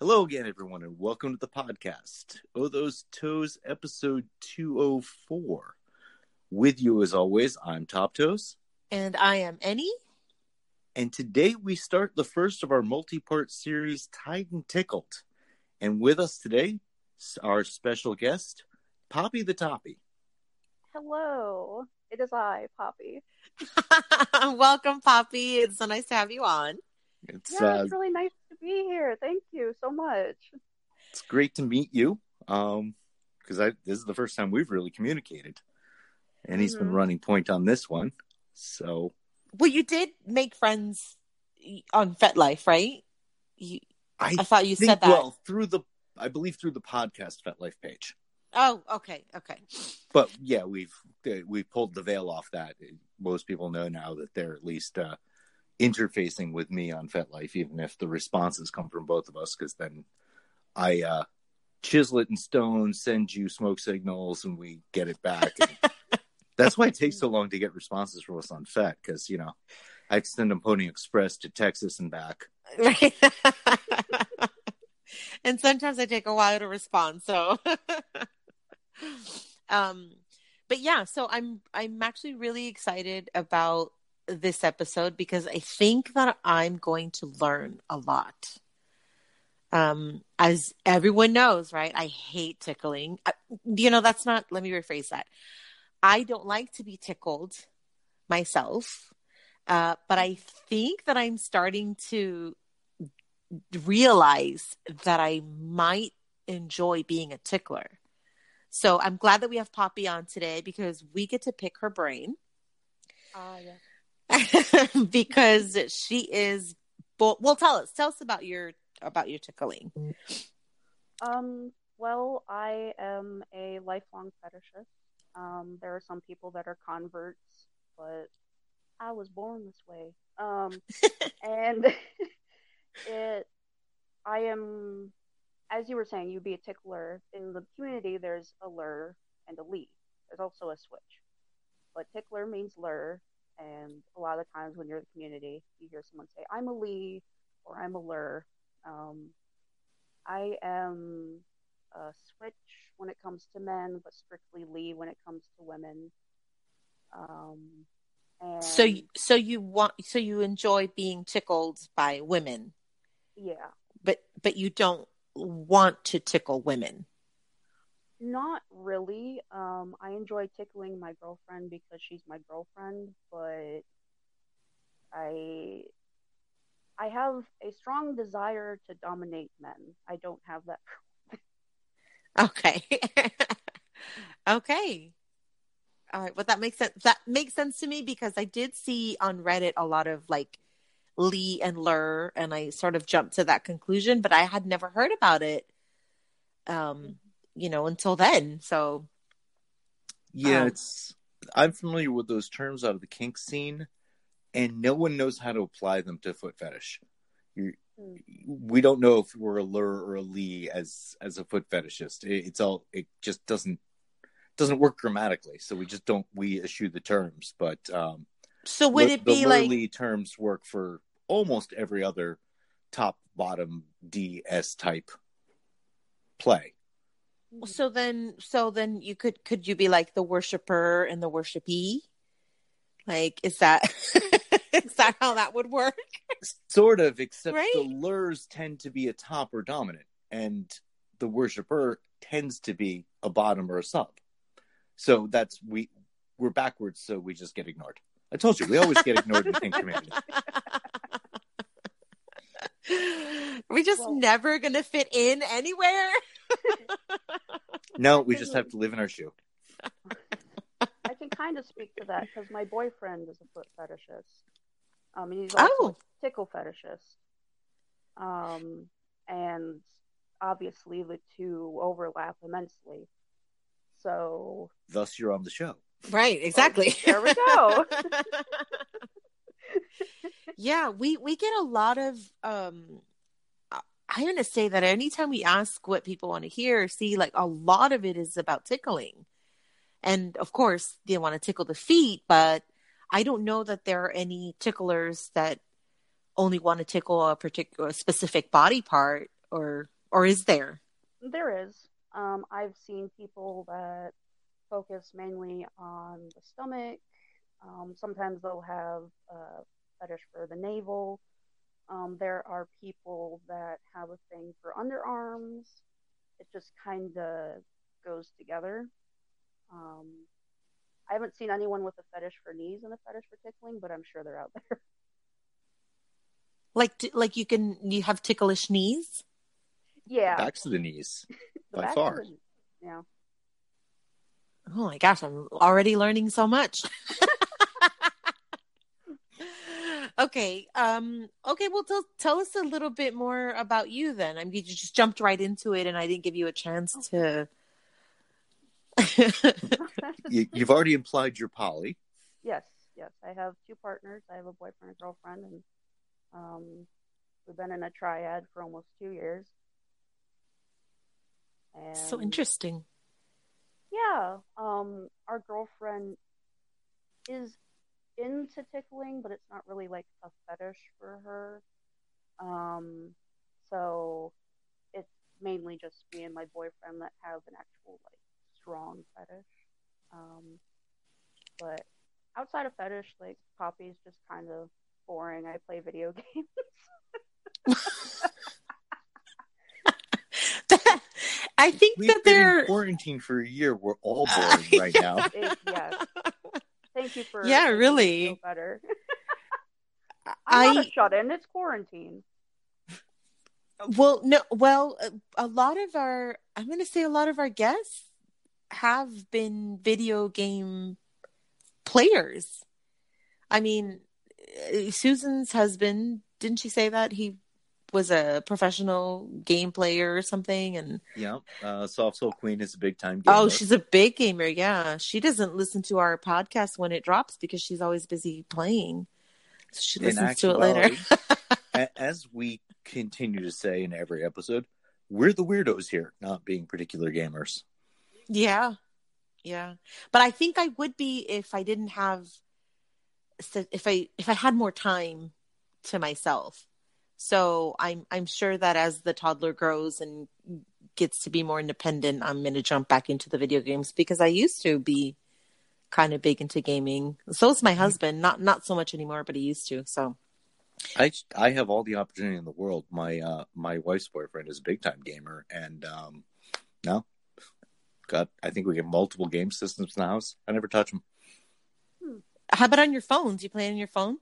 Hello again, everyone, and welcome to the podcast. Oh, those toes, episode 204. With you, as always, I'm Top Toes. And I am Annie. And today we start the first of our multi part series, Tied and Tickled. And with us today, our special guest, Poppy the Toppy. Hello, it is I, Poppy. Welcome, Poppy. It's so nice to have you on. It's, yeah, uh, it's really nice to be here. Thank you so much. it's great to meet you. Um, because I this is the first time we've really communicated, and he's been Mhm. running point on this one. So Well, you did make friends on FetLife, right? You, I, I thought you think said that. well through the I believe through the podcast FetLife page. oh, okay, okay. But yeah, we've uh, we pulled the veil off that. Most people know now that they're at least uh, interfacing with me on FetLife, even if the responses come from both of us, because then I uh, chisel it in stone, send you smoke signals, and we get it back. That's why it takes so long to get responses from us on Fet, because you know I have to send them Pony Express to Texas and back. Right. and sometimes I take a while to respond. So, um, but yeah, so I'm I'm actually really excited about this episode because I think that I'm going to learn a lot. Um, as everyone knows, right? I hate tickling. I, you know, that's not. Let me rephrase that. I don't like to be tickled myself, uh, but I think that I'm starting to realize that I might enjoy being a tickler. So I'm glad that we have Poppy on today because we get to pick her brain Ah, yes. because she is. Bo- well, tell us, tell us about your about your tickling. Um, well, I am a lifelong fetishist. Um, there are some people that are converts, but I was born this way. Um, and it, I am, as you were saying, you'd be a tickler in the community. There's a ler and a lee. There's also a switch, but tickler means ler. And a lot of times when you're in the community, you hear someone say, "I'm a lee" or "I'm a Ler. Um, I am a switch when it comes to men, but strictly lee when it comes to women. Um, and So, so you want, so you enjoy being tickled by women, yeah, but but you don't want to tickle women. Not really. Um, I enjoy tickling my girlfriend because she's my girlfriend, but I I have a strong desire to dominate men. I don't have that. Okay. okay. All right. Well, that makes sense. That makes sense to me because I did see on Reddit a lot of like Lee and Ler, and I sort of jumped to that conclusion, but I had never heard about it, um, you know, until then. So, Yeah, Um, it's I'm familiar with those terms out of the kink scene, and no one knows how to apply them to foot fetish. You, Hmm. we don't know if we're a ler or a lee as as a foot fetishist. It, it's all it just doesn't doesn't work grammatically, so we just don't we issue the terms. But um, so would the- it be the like? ler-lee terms work for almost every other top bottom DS type play? Mm-hmm. So then, so then you could could you be like the worshiper and the worshipee? Like, is that is that how that would work? Sort of, except Right? the lers tend to be a top or dominant, and the worshiper tends to be a bottom or a sub. So that's we we're backwards, so we just get ignored. I told you, we always get ignored in the kink community. we just Well- never gonna fit in anywhere. No, we just have to live in our shoe. I can kind of speak to that because my boyfriend is a foot fetishist. Um, and he's also Oh. a tickle fetishist. Um, and obviously the two overlap immensely. So Thus, you're on the show. Right, exactly. there we go. yeah, we we get a lot of um I- I'm going to say that anytime we ask what people want to hear, or see, like a lot of it is about tickling. And of course, they want to tickle the feet, but I don't know that there are any ticklers that only want to tickle a particular specific body part or or is there? There is. Um, I've seen people that focus mainly on the stomach. Um, sometimes they'll have a fetish for the navel. Um, there are people that have a thing for underarms. It just kind of goes together. Um, I haven't seen anyone with a fetish for knees and a fetish for tickling, but I'm sure they're out there. Like like you can you have ticklish knees? Yeah, Backs to the knees. the by far. of the- Yeah. Oh my gosh, I'm already learning so much. okay. Um okay, well tell tell us a little bit more about you then. I mean you just jumped right into it and I didn't give you a chance to You, you've already implied you're poly. Yes, yes. I have two partners. I have a boyfriend and girlfriend, and um, we've been in a triad for almost two years. And so interesting. Yeah, um, our girlfriend is into tickling, but it's not really like a fetish for her. Um, so it's mainly just me and my boyfriend that have an actual like strong fetish. Um, but outside of fetish, like Poppy's just kind of boring. I play video games. I think We've that been they're quarantine for a year. We're all boring right now. It- yes. Thank you for Yeah, really. better. I'm not I a shut in. It's quarantine. well no well a- lot of our I'm going to say a lot of our guests have been video game players. I mean, Susan's husband, didn't she say that he was a professional game player or something and Yeah. Uh, Soft Soul Queen is a big time gamer. Oh, she's a big gamer. Yeah. She doesn't listen to our podcast when it drops because she's always busy playing. So she listens to it later. As we continue to say in every episode, we're the weirdos here, not being particular gamers. yeah. Yeah. But I think I would be if I didn't have if I if I had more time to myself. So I'm I'm sure that as the toddler grows and gets to be more independent, I'm going to jump back into the video games because I used to be kind of big into gaming. So is my husband, not not so much anymore, but he used to. So I I have all the opportunity in the world. My uh my wife's boyfriend is a big time gamer, and um, no, got I think we have multiple game systems in the house. I never touch them. How about on your phone? Do you play on your phone?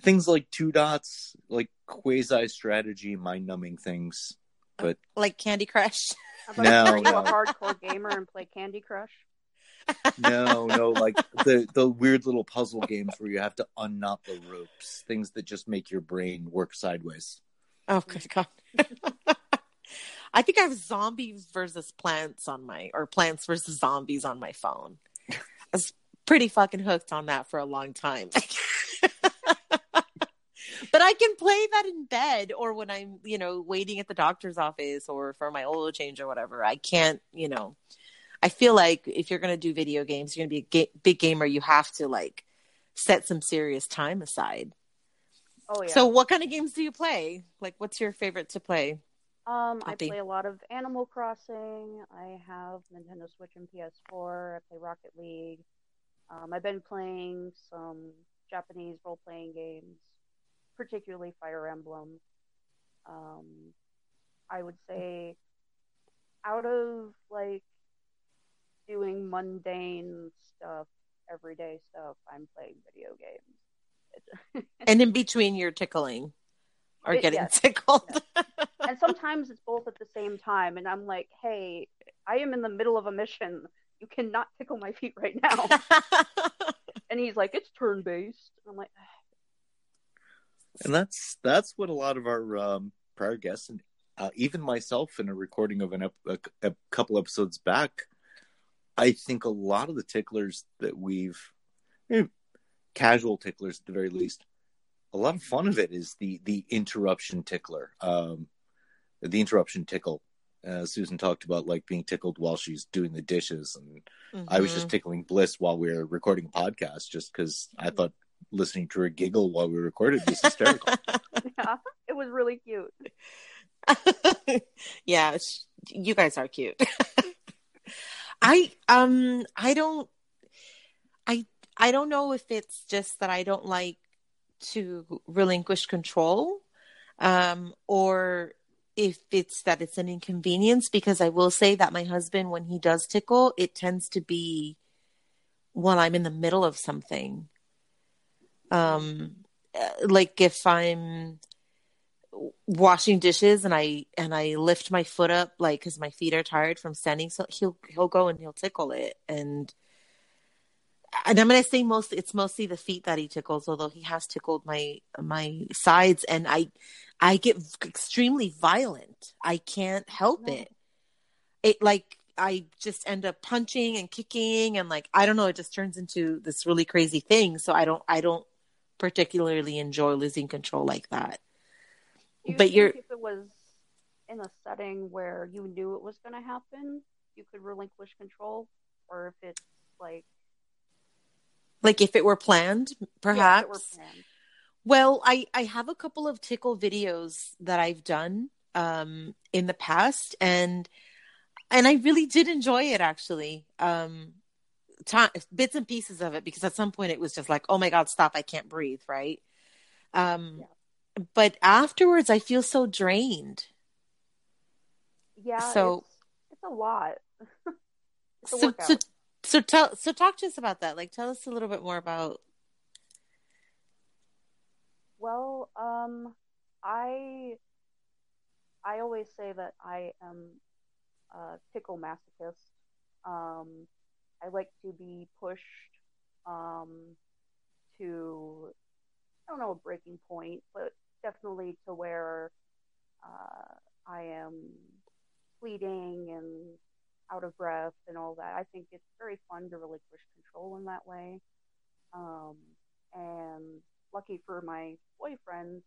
Things like two dots, like quasi strategy, mind numbing things. But like Candy Crush? How about No, are you no. a hardcore gamer and play Candy Crush? No, no, like the the weird little puzzle games where you have to unknot the ropes, things that just make your brain work sideways. Oh good god. I think I have zombies versus plants on my or plants versus zombies on my phone. I was pretty fucking hooked on that for a long time. But I can play that in bed or when I'm, you know, waiting at the doctor's office or for my oil change or whatever. I can't, you know. I feel like if you're going to do video games, you're going to be a ga- big gamer, you have to like set some serious time aside. Oh yeah. So, what kind of games do you play? Like, what's your favorite to play? Um, I play a lot of Animal Crossing. I have Nintendo Switch and PS4. I play Rocket League. Um, I've been playing some Japanese role playing games, particularly Fire Emblem. Um, I would say out of like doing mundane stuff, everyday stuff, I'm playing video games. And in between, you're tickling or It- getting yes, tickled. and sometimes it's both at the same time and i'm like hey i am in the middle of a mission you cannot tickle my feet right now and he's like it's turn based i'm like and that's that's what a lot of our um, prior guests and uh, even myself in a recording of an ep- a, a couple episodes back i think a lot of the ticklers that we've eh, casual ticklers at the very least a lot of fun of it is the the interruption tickler. Um the interruption tickle uh, susan talked about like being tickled while she's doing the dishes and i was just tickling bliss while we were recording a podcast just because i thought listening to her giggle while we recorded was hysterical. Yeah it was really cute. Yeah, sh- you guys are cute. I um I don't I I don't know if it's just that I don't like to relinquish control um or if it's that it's an inconvenience because I will say that my husband when he does tickle it tends to be when I'm in the middle of something um like if I'm washing dishes and I and I lift my foot up like because my feet are tired from standing, so he'll he'll go and he'll tickle it and and I'm gonna say mostly it's mostly the feet that he tickles, although he has tickled my my sides and I I get extremely violent. I can't help it. It like I just end up punching and kicking and like I don't know, it just turns into this really crazy thing. So I don't I don't particularly enjoy losing control like that. You But you're- if it was in a setting where you knew it was going to happen, you could relinquish control, or if it's like Like if it were planned, yeah, perhaps. it were planned. Well, I I have a couple of tickle videos that I've done um in the past and and I really did enjoy it actually. Um ti bits and pieces of it because at some point it was just like, "Oh my god, stop, I can't breathe," right? Um but afterwards I feel so drained. Yeah, So- it's, it's a lot. It's a So workout. so so tell so talk to us about that. Like tell us a little bit more about Well, um, I I always say that I am a tickle masochist. Um, I like to be pushed um, to I don't know a breaking point, but definitely to where uh, I am bleeding and out of breath and all that. I think it's very fun to relinquish control in that way. Um, and lucky for my boyfriend,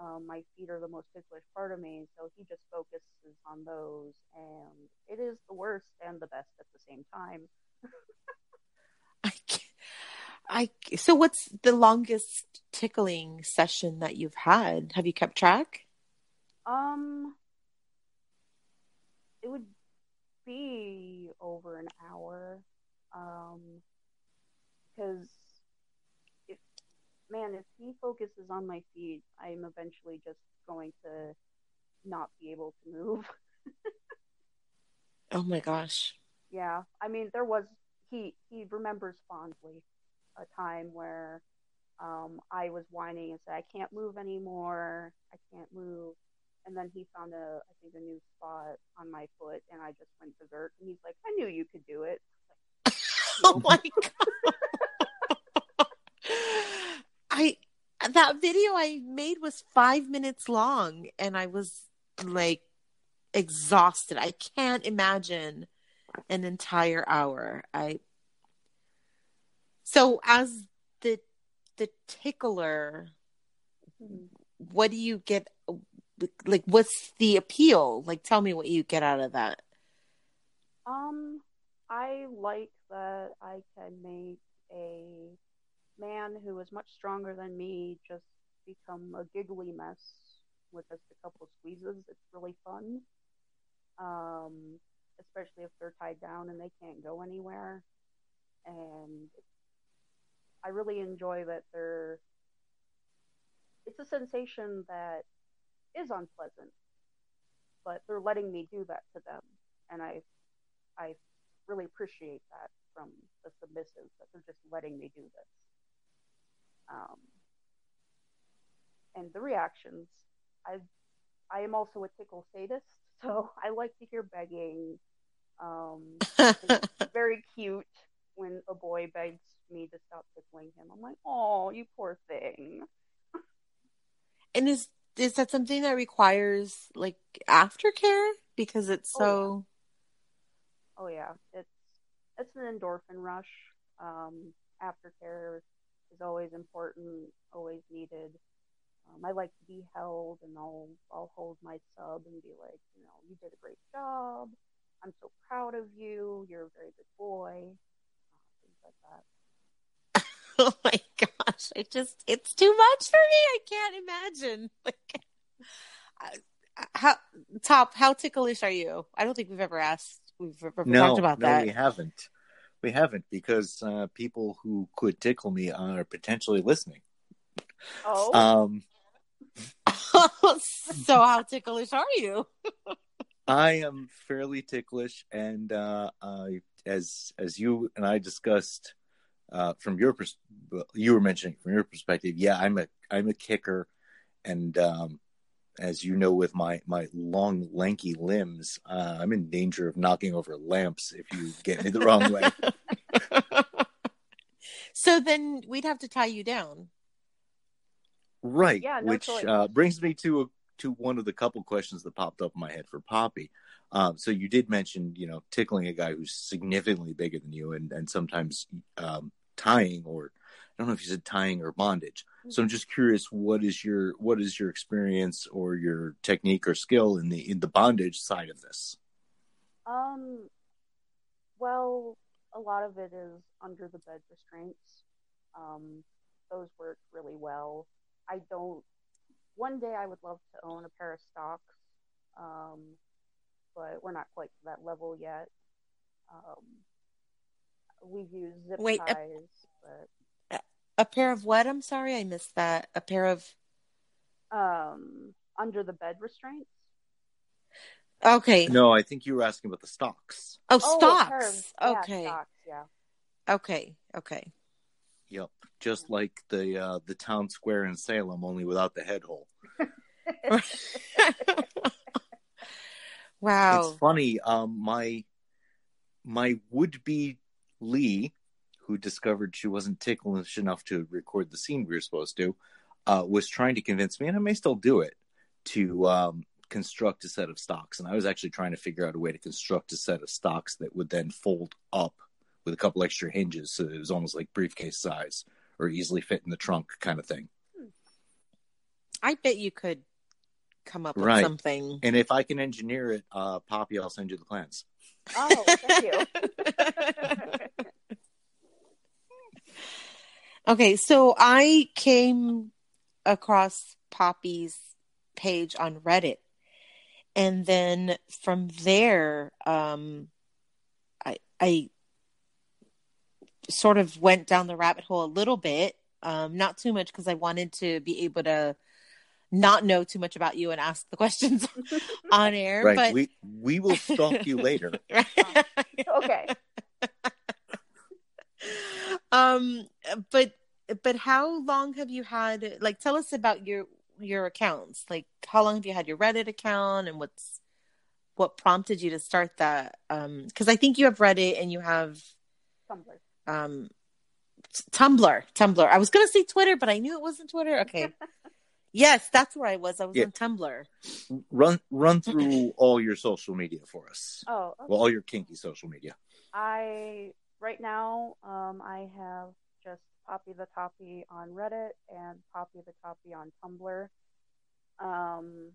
um, my feet are the most ticklish part of me, so he just focuses on those, and it is the worst and the best at the same time. I, I so what's the longest tickling session that you've had? Have you kept track? Um, it would be over an hour, um, because if man, if he focuses on my feet, I'm eventually just going to not be able to move. Oh my gosh. Yeah, I mean, there was he he remembers fondly a time where um, I was whining and said, "I can't move anymore. I can't move." And then he found a I think a new spot on my foot, and I just went berserk. And he's like, "I knew you could do it." Oh my god. I that video I made was 5 minutes long and I was like exhausted. I can't imagine an entire hour. I So as the the tickler, what do you get like what's the appeal? Like tell me what you get out of that. Um, I like that I can make a man who is much stronger than me just become a giggly mess with just a couple squeezes. It's really fun. Um, especially if they're tied down and they can't go anywhere. And I really enjoy that they're it's a sensation that is unpleasant, but they're letting me do that to them. And I I really appreciate that from the submissives that they're just letting me do this. Um, and the reactions, I I am also a tickle sadist, so I like to hear begging. Um, it's very cute when a boy begs me to stop tickling him. I'm like, oh, you poor thing. And is is that something that requires like aftercare because it's Oh, yeah. so Oh yeah, it's it's an endorphin rush. Um, aftercare is always important, always needed. Um, I like to be held, and I'll I'll hold my sub and be like, you know, you did a great job. I'm so proud of you. You're a very good boy. Uh, things like that. oh my gosh, I just it's too much for me. I can't imagine. Like I, how top how ticklish are you? I don't think we've ever asked. We've ever No, talked about no, that. we haven't. We haven't because uh, people who could tickle me are potentially listening. Oh, Um, so how ticklish are you? I am fairly ticklish, and uh, I, as as you and I discussed uh, from your pers- you were mentioning from your perspective. Yeah, I'm a I'm a kicker, and um, as you know, with my my long lanky limbs, uh, I'm in danger of knocking over lamps if you get me the wrong way. so then we'd have to tie you down. Right. Yeah, no which uh, brings me to a, to one of the couple questions that popped up in my head for Poppy. Um, so you did mention, you know, tickling a guy who's significantly bigger than you, and and sometimes um, tying, or I don't know if you said tying or bondage. So I'm just curious, what is your what is your experience or your technique or skill in the in the bondage side of this? Um, well, a lot of it is under the bed restraints. Um, those work really well. I don't. One day I would love to own a pair of stocks, um, but we're not quite to that level yet. Um, we've used zip Wait, a- ties, but A pair of what? I'm sorry, I missed that. A pair of um, under the bed restraints. okay. No, I think you were asking about the stocks. Oh, Oh, a pair stocks. of- yeah, okay. stocks, yeah. Okay. Okay. Yep, just like the uh, the town square in Salem, only without the head hole. wow. It's funny. Um, my my would be Lee, who discovered she wasn't ticklish enough to record the scene we were supposed to, uh, was trying to convince me, and I may still do it, to um, construct a set of stocks. And I was actually trying to figure out a way to construct a set of stocks that would then fold up with a couple extra hinges, so it was almost like briefcase size or easily fit in the trunk kind of thing. I bet you could come up with something. And if I can engineer it, uh, Poppy, I'll send you the plans. Oh, thank you. okay, so I came across Poppy's page on Reddit. And then from there, um, I, I sort of went down the rabbit hole a little bit, um, not too much because I wanted to be able to not know too much about you and ask the questions on air. Right. But We we will stalk you later. okay. um but but how long have you had like tell us about your your accounts like how long have you had your reddit account and what's what prompted you to start that um because i think you have reddit and you have Tumblr. Um tumblr tumblr i was gonna say twitter but i knew it wasn't twitter okay yes that's where i was i was Yeah. on tumblr Run run through all your social media for us. Oh, okay. Well, all your kinky social media. I right now um, I have just Poppy the Toppy on Reddit and Poppy the Toppy on Tumblr. Um,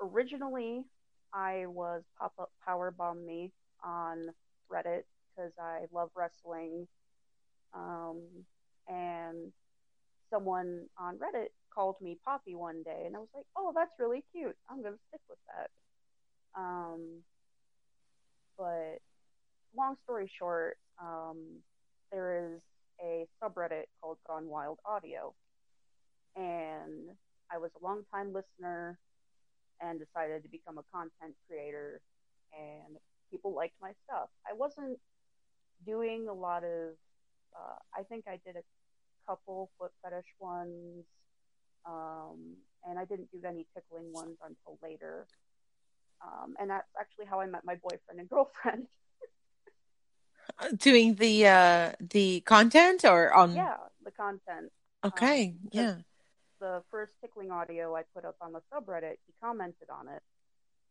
originally, I was Pop Up Power Bomb Me on Reddit because I love wrestling. Um, and someone on Reddit called me Poppy one day, and I was like, "Oh, that's really cute. I'm gonna stick with that." Um, but long story short, um, there is a subreddit called Gone Wild Audio, and I was a long time listener and decided to become a content creator, and people liked my stuff. I wasn't doing a lot of. Uh, I think I did a couple foot fetish ones, um, and I didn't do any tickling ones until later. Um, and that's actually how I met my boyfriend and girlfriend. doing the uh the content or on yeah, the content. okay Um, yeah The first tickling audio I put up on the subreddit, he commented on it,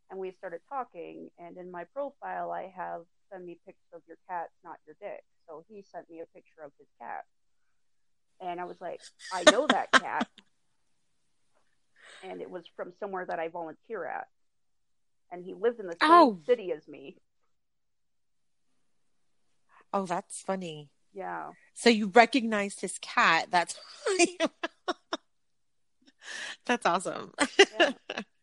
and we started talking. And in my profile, I have send me pics of your cat, not your dick. So he sent me a picture of his cat, and I was like, I know that cat, and it was from somewhere that I volunteer at, and he lived in the same Oh. city as me. oh that's funny Yeah. So you recognized his cat. That's that's awesome. Yeah.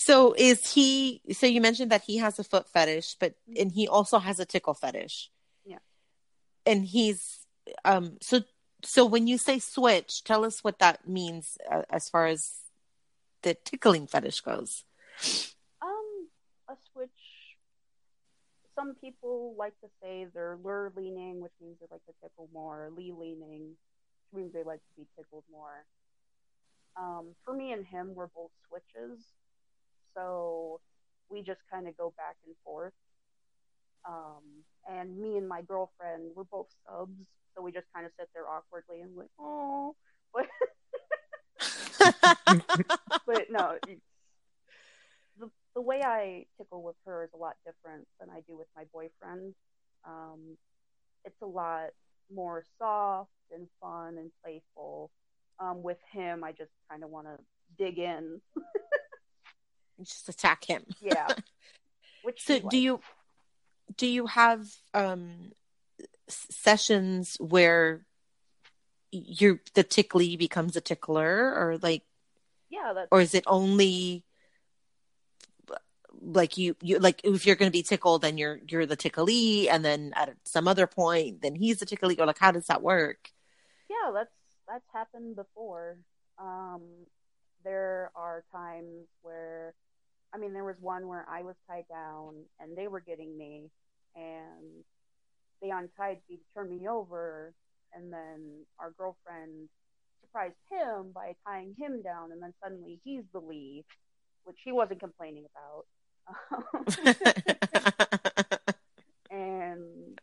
So is he? So you mentioned that he has a foot fetish, but and he also has a tickle fetish. Yeah. And he's um. So so when you say switch, tell us what that means uh, as far as the tickling fetish goes. Um, a switch. Some people like to say they're ler leaning, which means they like to tickle more. Lee leaning, which means they like to be tickled more. Um, for me and him, we're both switches, so we just kind of go back and forth. Um, and me and my girlfriend, we're both subs, so we just kind of sit there awkwardly and like, oh, but but no, the the way I tickle with her is a lot different than I do with my boyfriend. Um, it's a lot more soft and fun and playful. Um, with him, I just kind of want to dig in. just attack him. Yeah. Which so do you do you have um sessions where you're the tickly becomes a tickler or like yeah that's... or is it only like you you like if you're going to be tickled then you're you're the tickly and then at some other point then he's the tickly or like how does that work yeah that's that's happened before um there are times where i mean there was one where i was tied down and they were getting me and they untied me to turn me over. And then our girlfriend surprised him by tying him down and then suddenly he's the lead which he wasn't complaining about. And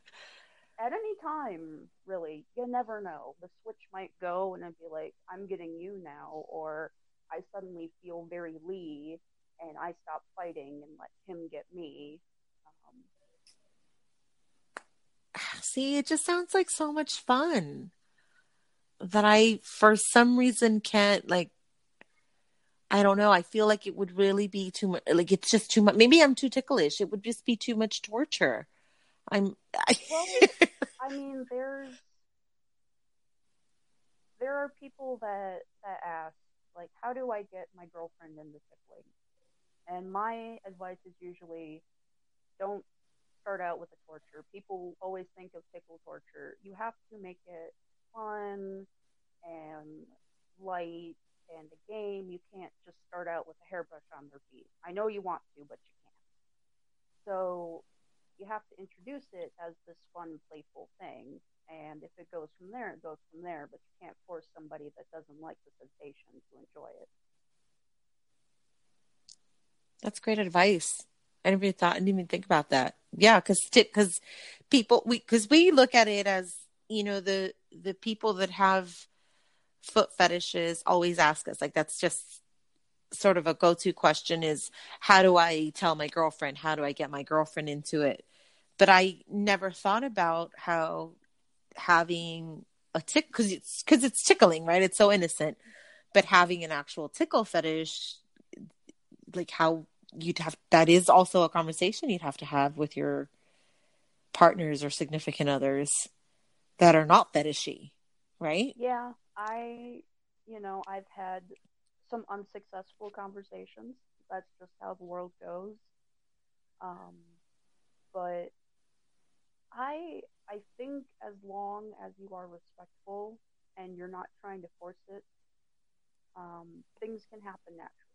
at any time really you never know. The switch might go and it'd be like i'm getting you now or i suddenly feel very lee and i stop fighting and let him get me um, See, it just sounds like so much fun that I, for some reason, can't like. I don't know. I feel like it would really be too much. Like it's just too much. Maybe I'm too ticklish. It would just be too much torture. I'm. I... well, I mean, there's there are people that that ask like, how do I get my girlfriend into tickling? And my advice is usually, don't start out with the torture. People always think of tickle torture. You have to make it fun and light and a game. You can't just start out with a hairbrush on their feet. I know you want to, but you can't. So you have to introduce it as this fun, playful thing. And if it goes from there, it goes from there. But you can't force somebody that doesn't like the sensation to enjoy it. That's great advice. I never thought, I didn't even think about that. Yeah, because because people we because we look at it as you know the the people that have foot fetishes always ask us like that's just sort of a go-to question is how do I tell my girlfriend? How do I get my girlfriend into it? But I never thought about how having a tick because it's because it's tickling, right? It's so innocent. But having an actual tickle fetish, like how you'd have that is also a conversation you'd have to have with your partners or significant others that are not fetishy, right? Yeah, I, you know, I've had some unsuccessful conversations. That's just how the world goes. Um, but I, I think as long as you are respectful and you're not trying to force it, um, things can happen naturally.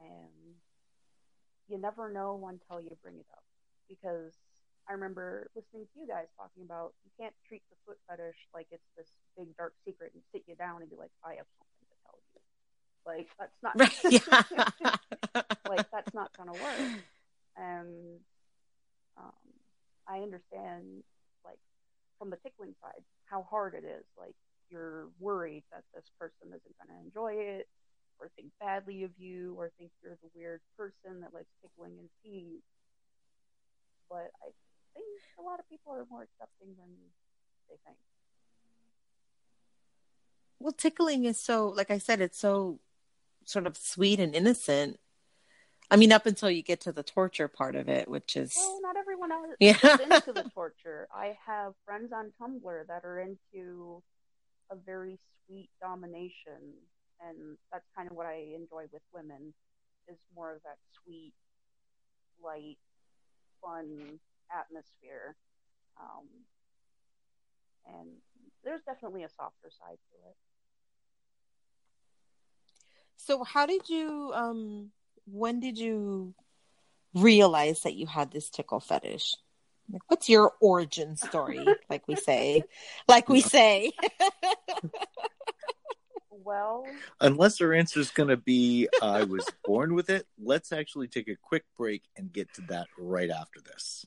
And you never know until you bring it up. Because I remember listening to you guys talking about you can't treat the foot fetish like it's this big dark secret and sit you down and be like, I have something to tell you. Like that's not like that's not gonna work. And um, I understand like from the tickling side how hard it is. Like you're worried that this person isn't gonna enjoy it or think badly of you or think you're the weird person that likes tickling and feet. But I think a lot of people are more accepting than they think. Well, tickling is so, like I said, it's so sort of sweet and innocent. I mean, up until you get to the torture part of it, which is well, not everyone else yeah. is into the torture. I have friends on Tumblr that are into a very sweet domination and that's kind of what I enjoy with women is more of that sweet, light, fun atmosphere. Um, and there's definitely a softer side to it. So, how did you? Um, when did you realize that you had this tickle fetish? Like, what's your origin story? like we say, like we say. well, unless her answer is going to be I was born with it, let's actually take a quick break and get to that right after this.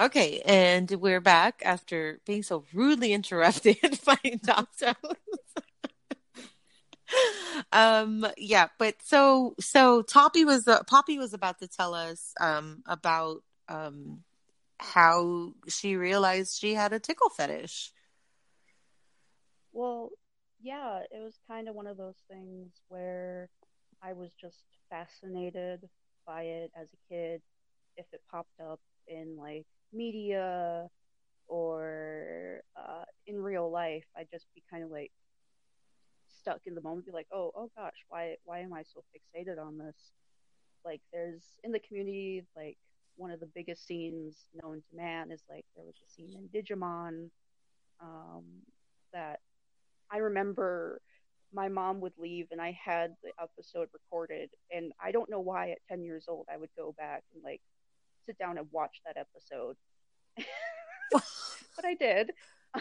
Okay, and we're back after being so rudely interrupted by Doctor. um yeah but so so toppy was uh, poppy was about to tell us um about um how she realized she had a tickle fetish well yeah it was kind of one of those things where i was just fascinated by it as a kid if it popped up in like media or uh, in real life, I'd just be kind of like stuck in the moment, be like, oh, oh gosh, why, why am I so fixated on this? Like, there's in the community, like one of the biggest scenes known to man is like there was a scene in Digimon um, that I remember my mom would leave and I had the episode recorded and I don't know why at 10 years old I would go back and like sit down and watch that episode. but I did.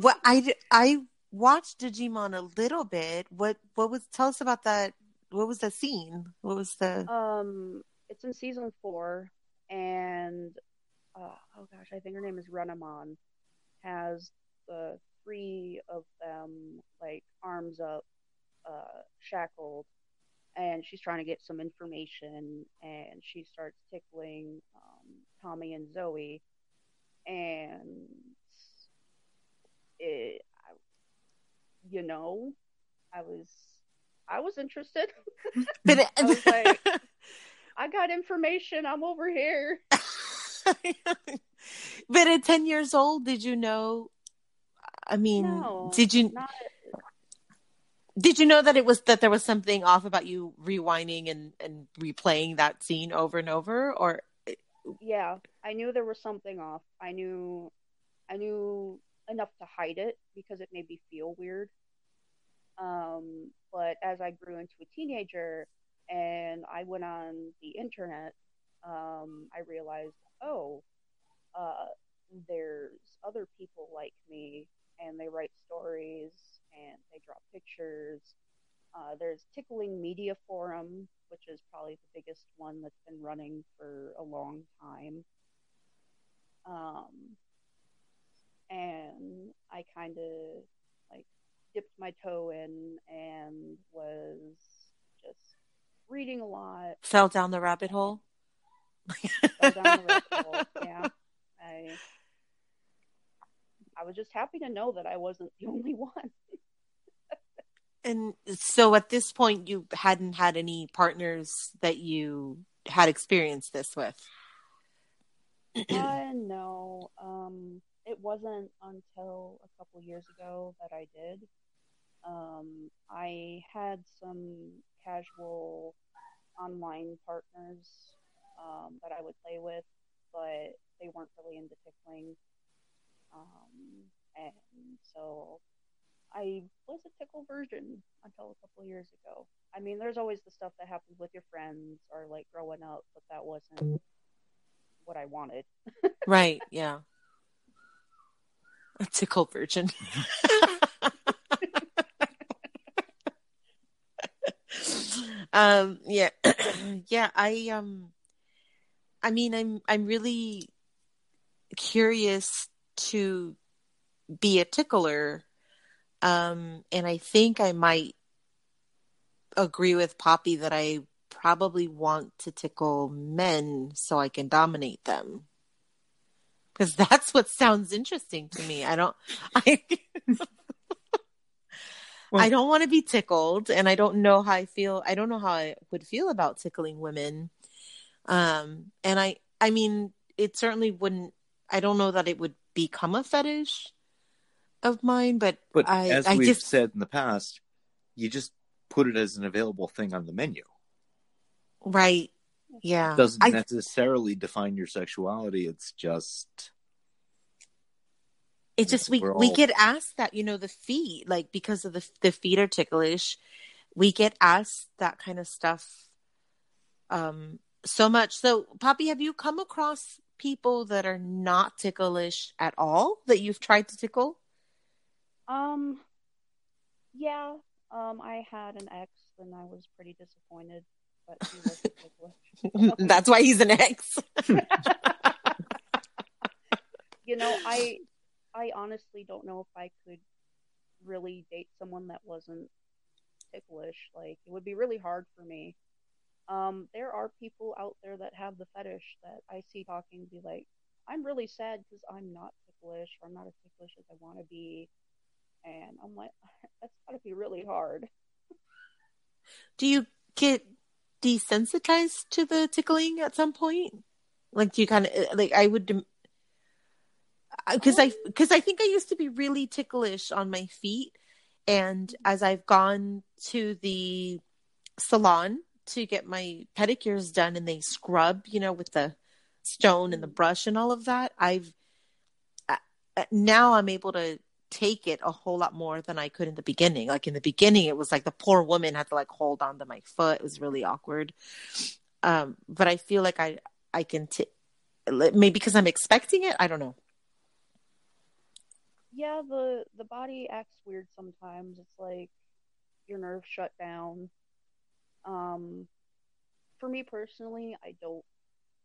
what I I watched Digimon a little bit. What what was tell us about that? What was the scene? What was the um? It's in season four, and uh, oh gosh, I think her name is Renamon. Has the three of them like arms up, uh, shackled, and she's trying to get some information and she starts tickling um, Tommy and Zoe and it you know I was I was interested. But it, I was like I got information I'm over here. But at 10 years old did you know I mean no, did you not did you know that it was that there was something off about you rewinding and and replaying that scene over and over or yeah i knew there was something off i knew i knew enough to hide it because it made me feel weird um but as i grew into a teenager and i went on the internet um i realized oh uh there's other people like me and they write stories and they draw pictures. Uh, there's Tickling Media Forum, which is probably the biggest one that's been running for a long time. Um, and I kind of like dipped my toe in and was just reading a lot. Fell down the rabbit hole. Fell down the rabbit hole. Yeah, I I was just happy to know that I wasn't the only one. And so at this point, you hadn't had any partners that you had experienced this with? uh, no. Um, it wasn't until a couple years ago that I did. Um, I had some casual online partners um, that I would play with, but they weren't really into tickling. Um, and so I was a tickle virgin until a couple years ago. I mean, there's always the stuff that happens with your friends or like growing up, but that wasn't what I wanted. right. Yeah. A tickle virgin. um yeah yeah i um i mean i'm i'm really curious to be a tickler Um, and I think I might agree with Poppy that I probably want to tickle men so I can dominate them. Because that's what sounds interesting to me. I don't I Well- I don't want to be tickled and I don't know how I feel. I don't know how I would feel about tickling women. Um and I I mean it certainly wouldn't I don't know that it would become a fetish of mine, but But I as I we've just said in the past, you just put it as an available thing on the menu. right. Yeah. It doesn't I- necessarily define your sexuality. It's just It just we We're we get asked that you know the feet like because of the the feet are ticklish, we get asked that kind of stuff, um, so much. So, Poppy, have you come across people that are not ticklish at all that you've tried to tickle? Um, yeah. Um, I had an ex, and I was pretty disappointed, but he wasn't. That's why he's an ex. You know, I, I honestly don't know if I could really date someone that wasn't ticklish. Like, it would be really hard for me. Um, there are people out there that have the fetish that I see talking, be like, I'm really sad because I'm not ticklish, or I'm not as ticklish as I want to be. And I'm like, that's gotta be really hard. Do you get desensitized to the tickling at some point? Like, do you kind of like? I would, because I because I think I used to be really ticklish on my feet, and as I've gone to the salon to get my pedicures done, and they scrub, you know, with the stone and the brush and all of that, I've uh, uh, now I'm able to take it a whole lot more than I could in the beginning. Like in the beginning, it was like the poor woman had to like hold on to my foot. It was really awkward. Um, but I feel like I I can t- maybe because I'm expecting it. I don't know. Yeah, the the body acts weird sometimes. It's like your nerves shut down. Um, for me personally, I don't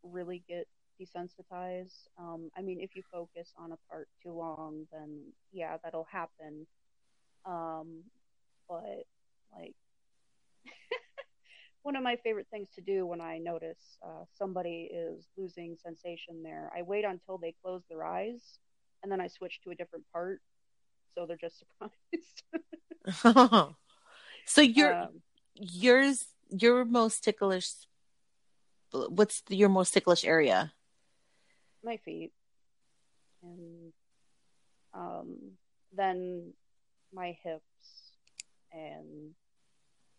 really get desensitized. Um, I mean, if you focus on a part too long, then yeah, that'll happen. Um, but like one of my favorite things to do when I notice uh, somebody is losing sensation there, I wait until they close their eyes and then I switch to a different part, so they're just surprised. so you're um, yours your most ticklish. What's your most ticklish area? My feet, and um, then my hips, and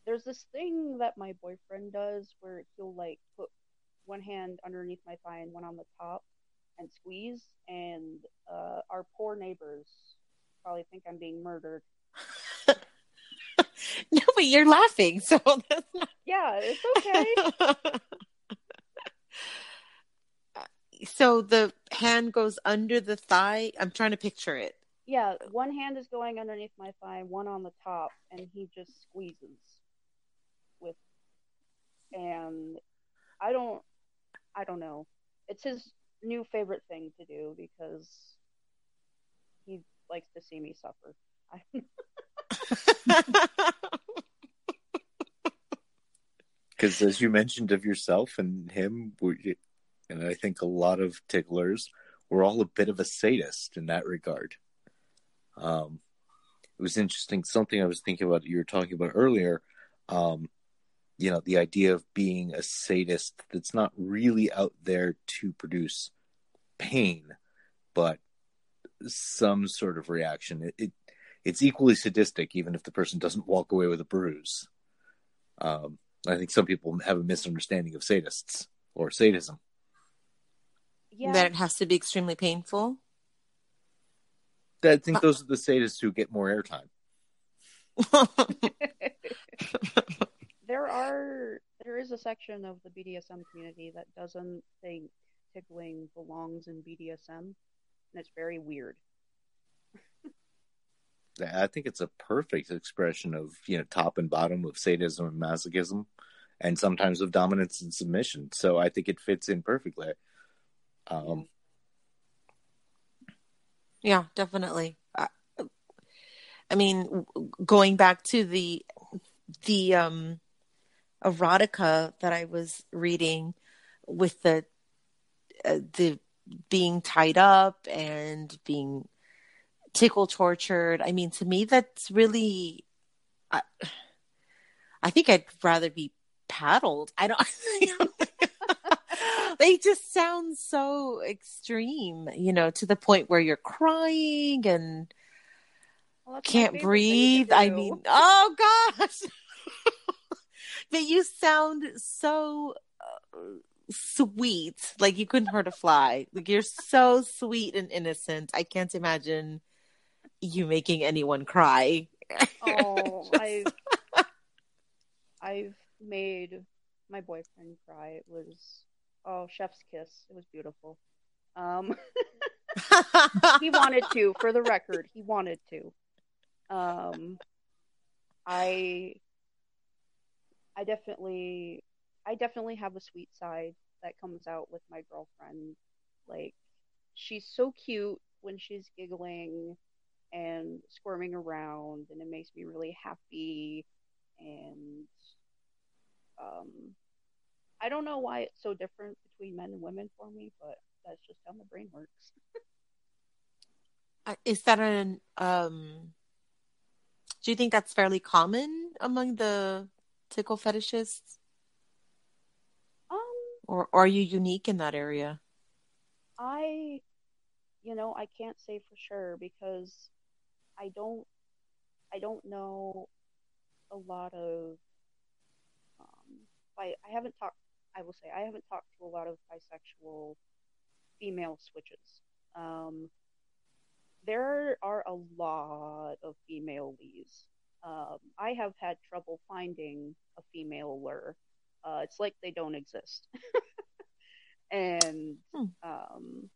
there's this thing that my boyfriend does where he'll like put one hand underneath my thigh and one on the top and squeeze, and uh, our poor neighbors probably think I'm being murdered. No, but you're laughing, so that's not. Yeah, it's okay. So the hand goes under the thigh. I'm trying to picture it. yeah, one hand is going underneath my thigh, one on the top, and he just squeezes with and I don't I don't know. It's his new favorite thing to do because he likes to see me suffer. Because, as you mentioned of yourself and him, we, and I think a lot of ticklers, we're all a bit of a sadist in that regard. Um, it was interesting. Something I was thinking about. You were talking about earlier. Um, you know, the idea of being a sadist that's not really out there to produce pain, but some sort of reaction. It, it it's equally sadistic, even if the person doesn't walk away with a bruise. Um, I think some people have a misunderstanding of sadists or sadism. Yeah, That it has to be extremely painful. I think uh, those are the sadists who get more airtime. there are there is a section of the BDSM community that doesn't think tickling belongs in BDSM, and it's very weird. I think it's a perfect expression of you know top and bottom of sadism and masochism, and sometimes of dominance and submission. So I think it fits in perfectly. Um, Yeah, definitely. Uh, I mean, going back to the the um erotica that I was reading with the uh, the being tied up and being tickle tortured. I mean, to me, that's really. I, I think I'd rather be paddled. I don't. they just sound so extreme, you know, to the point where you're crying and Well, can't favorite thing to breathe. I mean, oh gosh. but you sound so uh, sweet. Like you couldn't hurt a fly. Like you're so sweet and innocent. I can't imagine you making anyone cry. oh, I've I've made my boyfriend cry. It was oh, chef's kiss. It was beautiful. Um, he wanted to, for the record, he wanted to. Um, I, I definitely, I definitely have a sweet side that comes out with my girlfriend. Like, she's so cute when she's giggling and squirming around, and it makes me really happy. And, um, I don't know why it's so different between men and women for me, but that's just how my brain works. Is that an um do you think that's fairly common among the tickle fetishists? Um, Or, or are you unique in that area? I, you know, I can't say for sure because I don't, I don't know a lot of, um, I, I haven't talked, I will say, I haven't talked to a lot of bisexual female switches. Um, there are a lot of female lees. Um, I have had trouble finding a female ler. Uh, it's like they don't exist. and Hmm. um,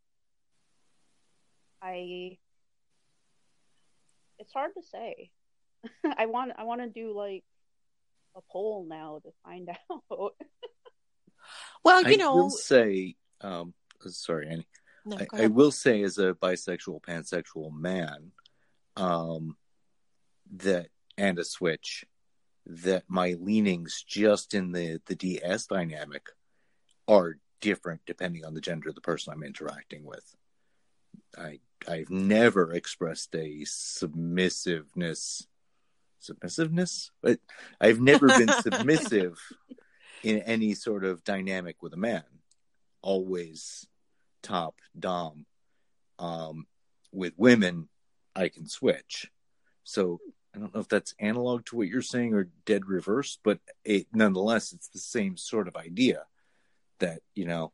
I, it's hard to say. I want I want to do like a poll now to find out. Well, you know I know, will say, um, sorry, Annie. no, I, I will say, as a bisexual, pansexual man, um, that and a switch, that my leanings just in the the DS dynamic are different depending on the gender of the person I'm interacting with. I I've never expressed a submissiveness, submissiveness, but I've never been submissive in any sort of dynamic with a man. Always top dom. Um, with women, I can switch. So I don't know if that's analog to what you're saying or dead reverse, but it nonetheless it's the same sort of idea that you know,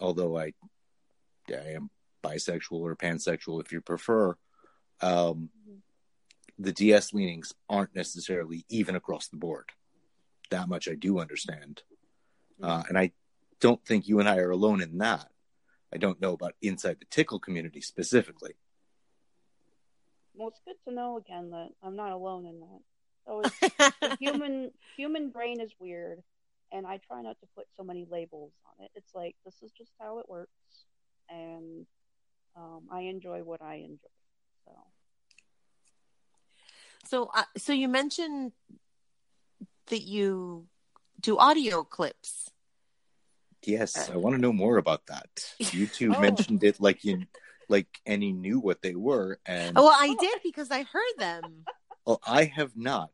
although I, I am bisexual or pansexual if you prefer, um, the DS leanings aren't necessarily even across the board. That much I do understand, uh, and I don't think you and I are alone in that. I don't know about inside the tickle community specifically. well, it's good to know again that I'm not alone in that. So it's, the human human brain is weird, and I try not to put so many labels on it. It's like this is just how it works, and um, I enjoy what I enjoy. So So, uh, so you mentioned that you do audio clips. Yes, I want to know more about that. You two Oh. mentioned it like you, like any knew what they were, and Oh, well, I did because I heard them. oh, I have not.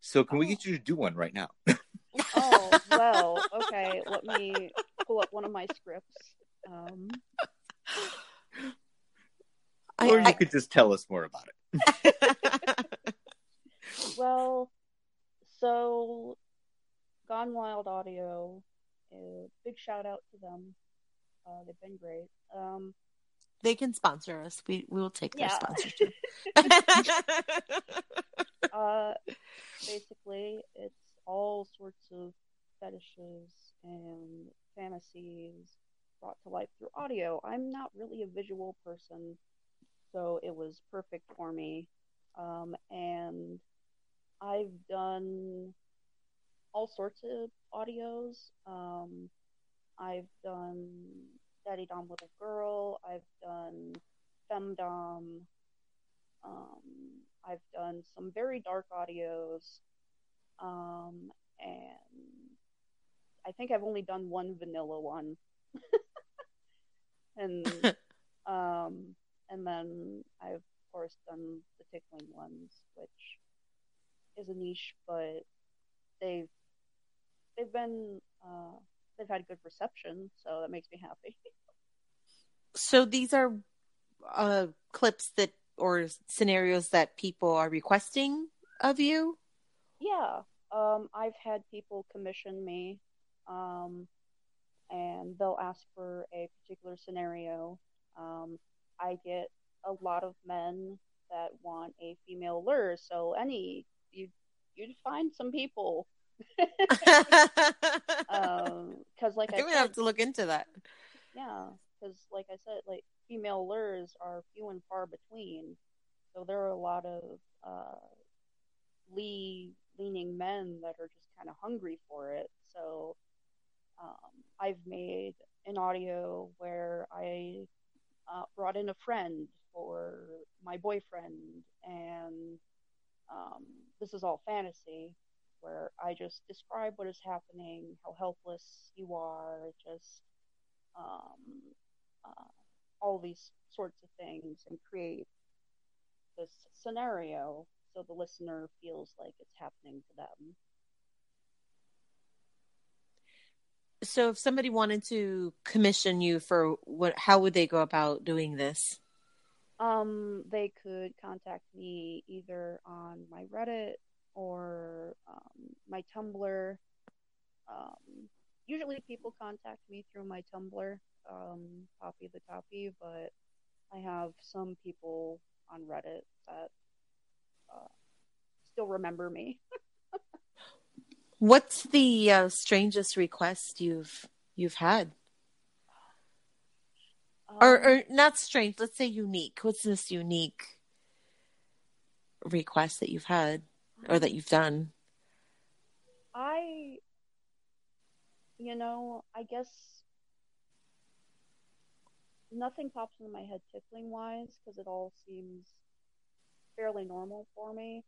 So can we get you to do one right now? oh well, okay. Let me pull up one of my scripts. Um, I, or you I- could just tell us more about it. Well, so Gone Wild Audio, uh, big shout out to them. Uh, they've been great. Um, they can sponsor us. We we will take their sponsorship. uh, basically, it's all sorts of fetishes and fantasies brought to life through audio. I'm not really a visual person, so it was perfect for me. Um, and I've done all sorts of audios. Um, I've done Daddy Dom Little Girl. I've done Femdom. Um, I've done some very dark audios, um, and I think I've only done one vanilla one. and um, and then I've of course done the tickling ones, which is a niche, but they've they've been uh, they've had good reception, so that makes me happy. So these are uh, clips that or scenarios that people are requesting of you. Yeah, um, I've had people commission me, um, and they'll ask for a particular scenario. Um, I get a lot of men that want a female ler, so any you you'd find some people. um, because like I, I would have to look into that. yeah, because like I said, like female lers are few and far between. So there are a lot of uh, lee leaning men that are just kind of hungry for it. So um, I've made an audio where I uh, brought in a friend or my boyfriend, and um, this is all fantasy, where I just describe what is happening, how helpless you are, just um, uh, all these sorts of things, and create this scenario so the listener feels like it's happening to them. So if somebody wanted to commission you for what how would they go about doing this? Um, they could contact me either on my Reddit or um, my Tumblr. Um, usually people contact me through my Tumblr, um, Poppy the Toppy, but I have some people on Reddit that uh, still remember me. What's the uh, strangest request you've you've had? Or, Um, or not strange let's say unique what's this unique request that you've had or that you've done I, you know, I guess nothing pops into my head tickling wise because it all seems fairly normal for me.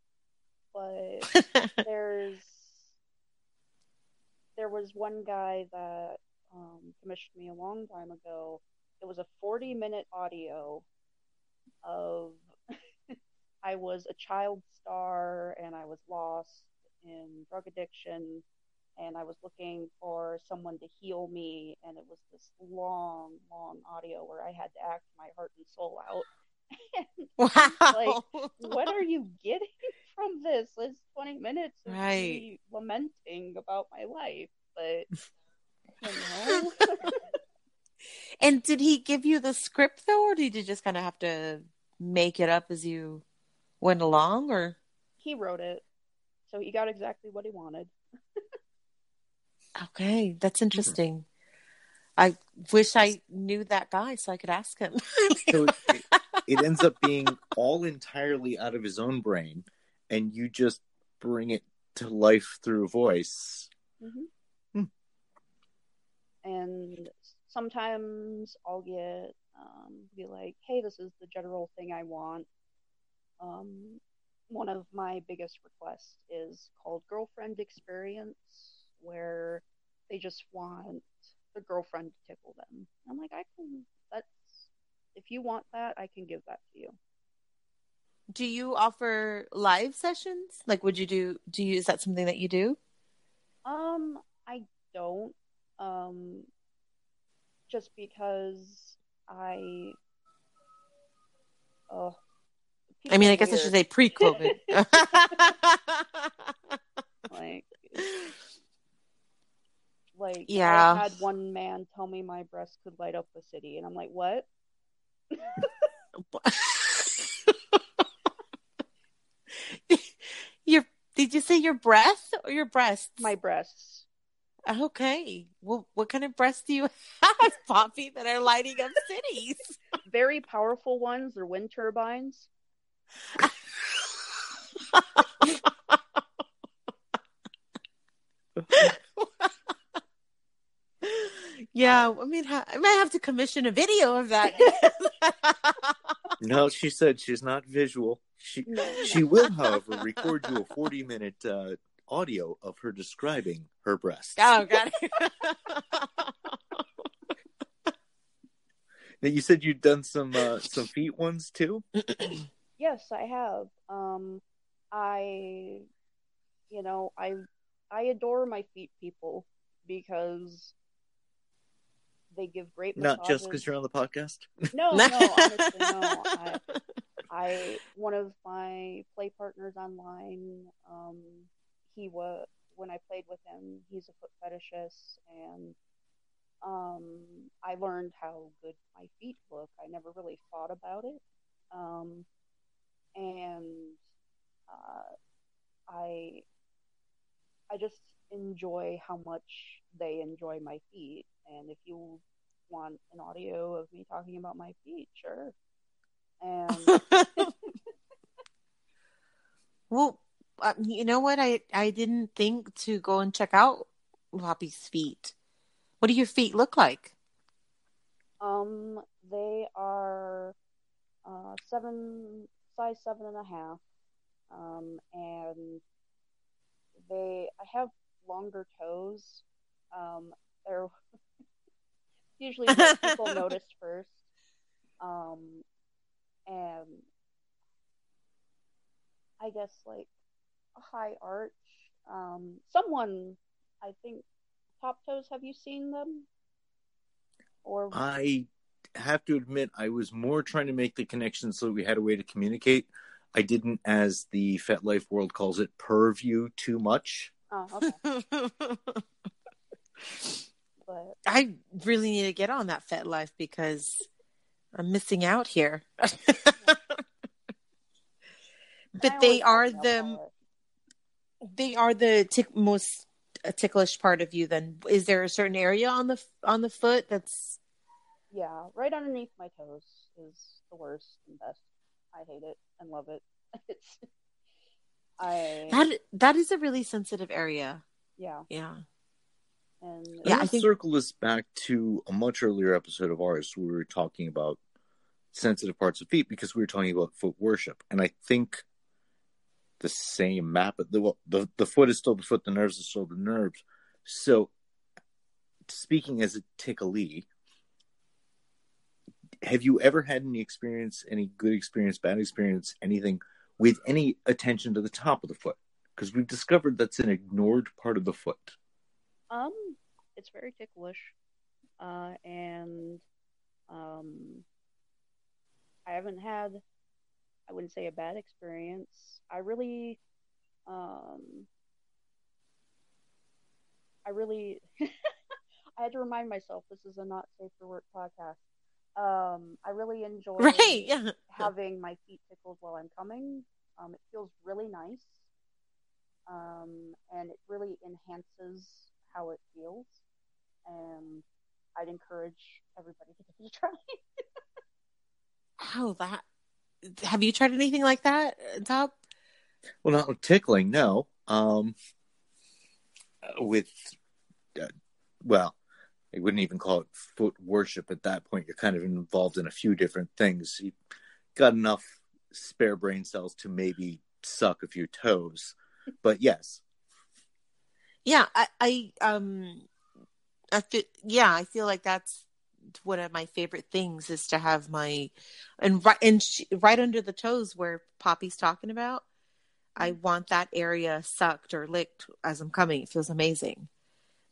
But there's there was one guy that um, commissioned me a long time ago. It was a 40 minute audio of I was a child star and I was lost in drug addiction and I was looking for someone to heal me and it was this long, long audio where I had to act my heart and soul out. wow Like what are you getting from this? It's 20 minutes of Right. me lamenting about my life, but you know, and did he give you the script though or did you just kind of have to make it up as you went along or he wrote it, so he got exactly what he wanted. okay that's interesting i wish i knew that guy so i could ask him So it, it ends up being all entirely out of his own brain, and you just bring it to life through voice. hmm Hmm. And sometimes I'll get um, be like, "Hey, this is the general thing I want." Um, one of my biggest requests is called girlfriend experience, where they just want the girlfriend to tickle them. I'm like, I can. That's if you want that, I can give that to you. do you offer live sessions like would you do do you is that something that you do Um, I don't. Um, just because I. Oh. i mean i guess i should say pre-covid like. Like Yeah. I had one man tell me my breast could light up the city, and I'm like, what? your did you say your breath or your breasts? My breasts. Okay. Well, what kind of breasts do you have, Poppy, that are lighting up cities? Very powerful ones. They're wind turbines. yeah, I mean, I might have to commission a video of that. No, she said she's not visual. She No. she will, however, record you a forty minute uh, audio of her describing her breasts. Oh, got it. Now, you said you'd done some uh, some feet ones too. Yes, I have. Um, I, you know, I, I adore my feet people because they give great Not just because you're on the podcast. No, no, honestly, no. I, I, one of my play partners online, um, he was when I played with him. He's a foot fetishist, and um, I learned how good my feet look. I never really thought about it, um, and uh, I, I just enjoy how much they enjoy my feet. And if you want an audio of me talking about my feet, sure. And well, uh, you know what? I I didn't think to go and check out Poppy's feet. What do your feet look like? um, they are uh, seven size seven and a half, um, and they I have longer toes. Um, they're usually what people notice first, um, and I guess like high arch. Um, someone I think top toes. Have you seen them? Or I have to admit, I was more trying to make the connection so we had a way to communicate. I didn't, as the FetLife world calls it, purview too much. oh, okay, but I really need to get on that FetLife because I'm missing out here. but they are like the polish. They are the tick, most uh, ticklish part of you. Then is there a certain area on the on the foot that's Yeah, right underneath my toes is the worst and best. I hate it and love it. It's I that that is a really sensitive area. yeah, Yeah. and Yeah, I I think- circle this back to a much earlier episode of ours where we were talking about sensitive parts of feet because we were talking about foot worship, and I think the same map. The well, the the foot is still the foot. The nerves are still the nerves. So, speaking as a ticklee, have you ever had any experience, any good experience, bad experience, anything with any attention to the top of the foot? Because we've discovered that's an ignored part of the foot. um, it's very ticklish, uh, and um, I haven't had, I wouldn't say a bad experience. I really, um, I really, I had to remind myself this is a not safe for work podcast. Um, I really enjoy Right. Yeah. having my feet tickled while I'm coming. Um, it feels really nice, um, and it really enhances how it feels. And I'd encourage everybody to give it a try. Oh, that. Have you tried anything like that, Top? Well, not with tickling, no. Um, with, uh, well, I wouldn't even call it foot worship at that point. You're kind of involved in a few different things. You got enough spare brain cells to maybe suck a few toes, but yes, Yeah, I, I um, I feel, yeah, I feel like that's one of my favorite things is to have my, and right and she, right under the toes where Poppy's talking about. I want that area sucked or licked as I'm coming. It feels amazing,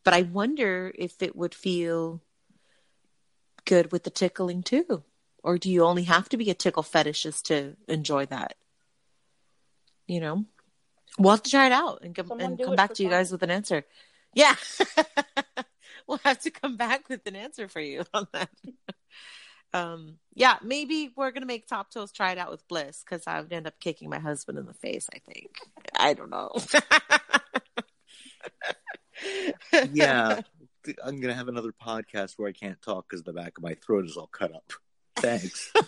but I wonder if it would feel good with the tickling too, or do you only have to be a tickle fetishist to enjoy that? You know, we'll have to try it out and come and come back to you guys with an answer. Yeah. we'll have to come back with an answer for you on that. um, yeah, maybe we're gonna make Top Toes try it out with Bliss because I would end up kicking my husband in the face. I think. I don't know. yeah. I'm gonna have another podcast where I can't talk because the back of my throat is all cut up. Thanks.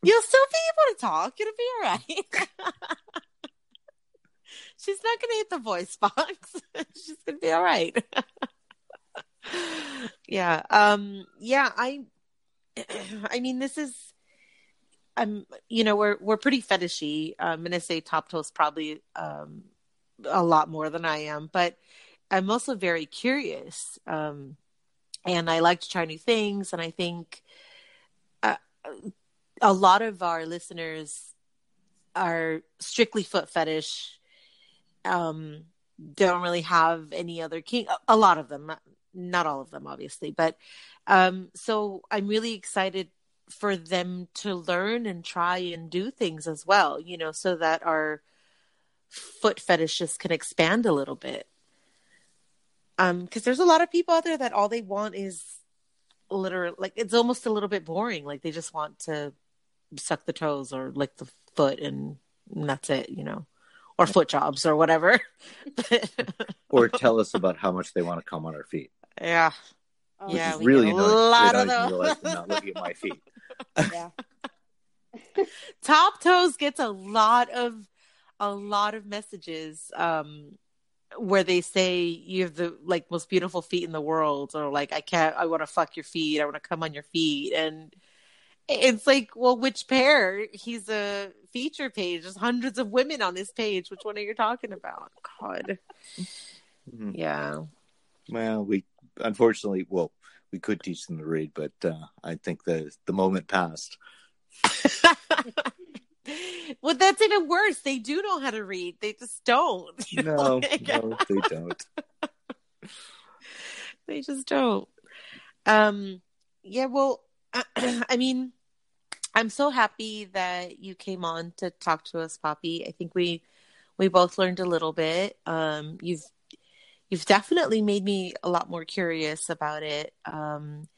You'll still be able to talk. It'll be all right. She's not gonna hit the voice box. She's gonna be all right. Yeah. Um yeah, I I mean this is I'm you know, we're we're pretty fetishy. I'm gonna say top toes probably um a lot more than I am, but I'm also very curious. Um and I like to try new things and I think uh, a lot of our listeners are strictly foot fetish um don't really have any other king a lot of them not all of them obviously but um so i'm really excited for them to learn and try and do things as well you know so that our foot fetishes can expand a little bit. Um because there's a lot of people out there that all they want is literally like it's almost a little bit boring like they just want to suck the toes or lick the foot and, and that's it you know or foot jobs or whatever or tell us about how much they want to come on our feet yeah Oh, which Yeah, is we really a lot of those. realize they're not looking at my feet. yeah. top toes gets a lot of a lot of messages um where they say you have the like most beautiful feet in the world or like i can't i want to fuck your feet i want to come on your feet and it's like well which pair? He's a feature page. There's hundreds of women on his page. Which one are you talking about? God. Mhm. yeah. Well, we unfortunately, well, we could teach them to read, but uh, I think the the moment passed. well that's even worse. They do know how to read. They just don't. No, no, they don't. they just don't. Um yeah well i mean i'm so happy that you came on to talk to us poppy i think we we both learned a little bit um you've you've definitely made me a lot more curious about it um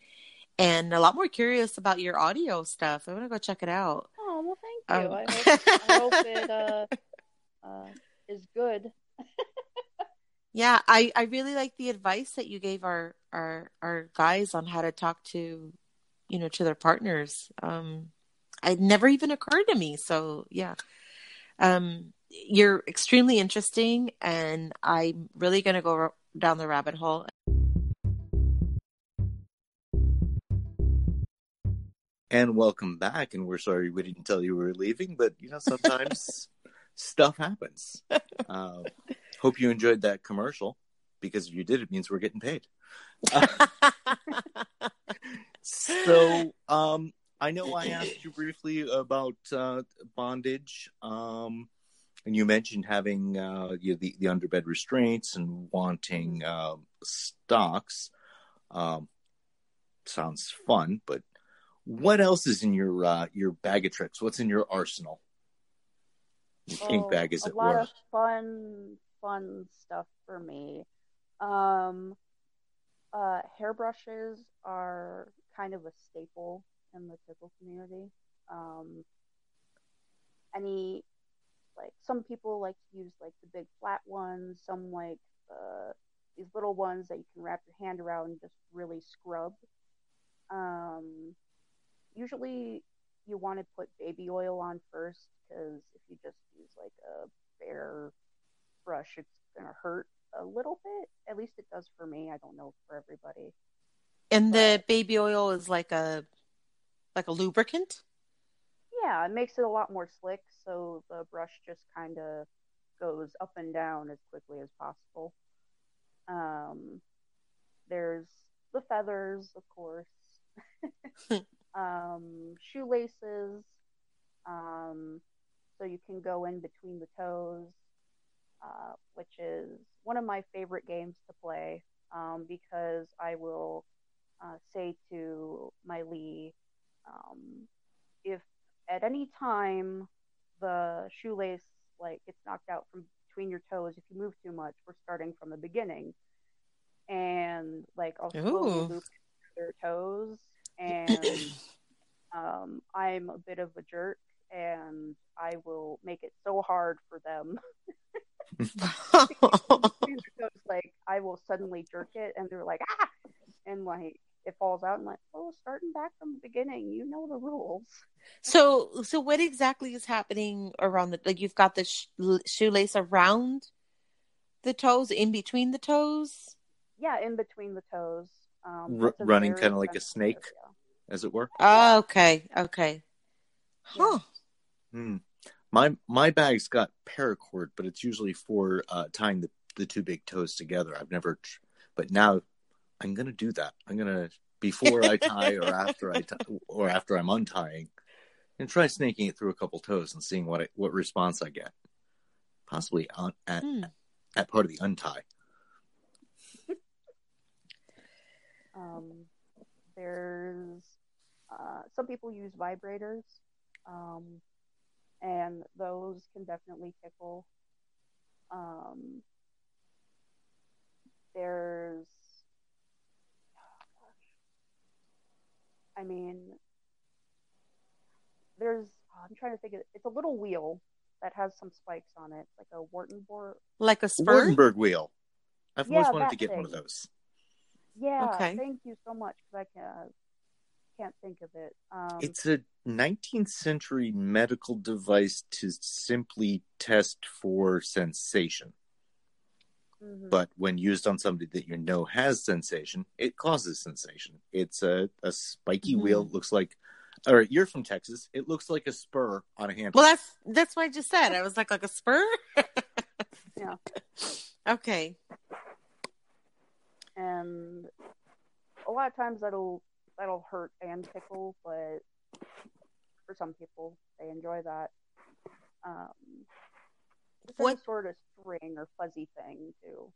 and a lot more curious about your audio stuff i want to go check it out Oh well, thank you. Um, I, hope, I hope it uh, uh, is good. Yeah, I I really like the advice that you gave our our our guys on how to talk to, you know, to their partners. Um, it never even occurred to me. So yeah, um, you're extremely interesting, and I'm really gonna go r- down the rabbit hole. And welcome back. And we're sorry we didn't tell you we were leaving, but you know sometimes stuff happens. Uh, hope you enjoyed that commercial because if you did, it means we're getting paid. So, um, I know I asked you briefly about uh, bondage, um, and you mentioned having uh, you know, the the underbed restraints and wanting um, stocks. Um, sounds fun, but what else is in your uh, your bag of tricks? What's in your arsenal? Your Oh, bag, as a it lot were. of fun, fun stuff for me. Um, uh, hairbrushes are kind of a staple in the pickle community. Um, any like some people like to use like the big flat ones. Some like uh, these little ones that you can wrap your hand around and just really scrub. Um, usually you want to put baby oil on first because if you just use like a bare brush, it's gonna hurt a little bit. At least it does for me. I don't know for everybody. and the baby oil is like a like a lubricant. Yeah, it makes it a lot more slick, so the brush just kind of goes up and down as quickly as possible. Um, there's the feathers, of course. um, shoelaces, um, so you can go in between the toes, uh, which is one of my favorite games to play um, because I will uh, say to my Lee, um, if at any time the shoelace like gets knocked out from between your toes, if you move too much, we're starting from the beginning, and like I'll slowly loop their toes, and um, I'm a bit of a jerk, and I will make it so hard for them. Like I will suddenly jerk it, and they're like ah, and like it falls out, and like oh, starting back from the beginning, you know the rules. so so what exactly is happening around the like you've got the sh- shoelace around the toes in between the toes Yeah, in between the toes. Um, R- running kinda like a snake? area. as it were. Oh, okay, okay. Huh. Hmm. My my bag's got paracord, but it's usually for uh, tying the, the two big toes together. I've never, tr- but now I'm gonna do that. I'm gonna before I tie or after I tie, or after I'm untying, and try snaking it through a couple toes and seeing what I, what response I get. Possibly on, at Hmm. at part of the untie. Um, there's uh, some people use vibrators, um, and those can definitely tickle. Um, there's, I mean, there's. I'm trying to think. Of, it's a little wheel that has some spikes on it, like a Wharton board. Like a spur? Wartenberg wheel. I've always wanted to get one of those. Yeah, Okay. thank you so much because I can't can't think of it. Um, It's a 19th century medical device to simply test for sensation. Mhm. but when used on somebody that you know has sensation, it causes sensation. It's a, a spiky Mhm. wheel. Looks like, or you're from Texas. It looks like a spur on a handle. Well, that's that's what I just said. I was like, like a spur. Yeah. Okay. and a lot of times that'll that'll hurt and tickle, but for some people they enjoy that. Um, it's What- sort of string or fuzzy thing too.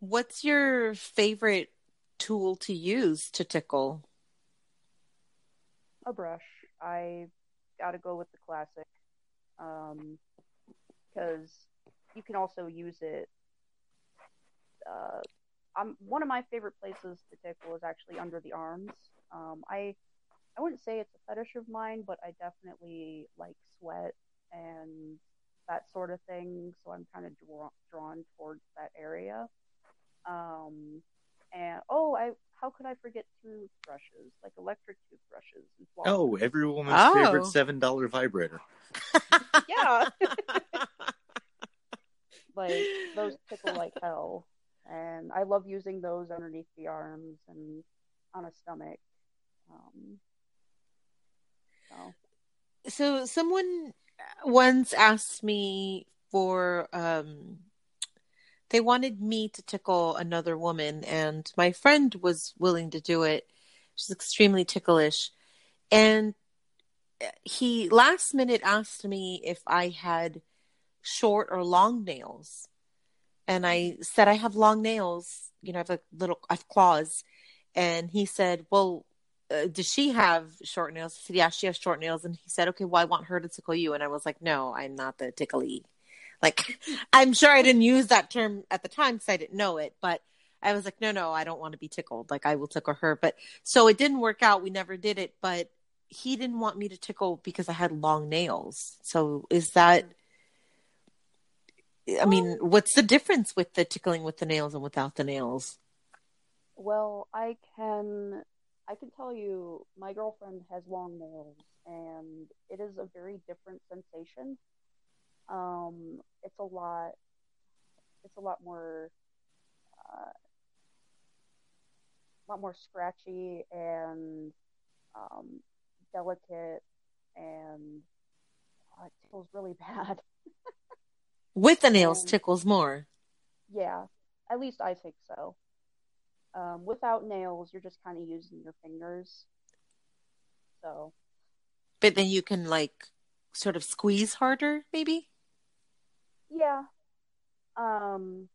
What's your favorite tool to use to tickle? A brush. I gotta go with the classic, because you can also use it. Uh, I'm one of my favorite places to tickle is actually under the arms. Um, I I wouldn't say it's a fetish of mine, but I definitely like sweat and that sort of thing. So I'm kind of draw, drawn towards that area. Um, and oh, I how could I forget toothbrushes, like electric toothbrushes and oh, every woman's Oh. favorite seven dollar vibrator. yeah, like those tickle like hell, and I love using those underneath the arms and on a stomach. Um, so so someone once asked me for um they wanted me to tickle another woman and my friend was willing to do it. She's extremely ticklish. And he last minute asked me if i had short or long nails. And i said i have long nails. You know i have a little i have claws. And he said well uh, does she have short nails? I said, yeah, she has short nails. And he said, okay, well, I want her to tickle you. And I was like, no, I'm not the tickly. Like, I'm sure I didn't use that term at the time because I didn't know it, but I was like, no, no, I don't want to be tickled. Like, I will tickle her. But so it didn't work out. We never did it, but he didn't want me to tickle because I had long nails. So is that, I mean, what's the difference with the tickling with the nails and without the nails? Well, I can I can tell you my girlfriend has long nails and it is a very different sensation. Um it's a lot it's a lot more uh, a lot more scratchy and um delicate and uh, it tickles really bad. With the nails, Um, tickles more. Yeah, at least I think so. Um, without nails, you're just kind of using your fingers. So, But then you can like sort of squeeze harder, maybe. yeah. Um,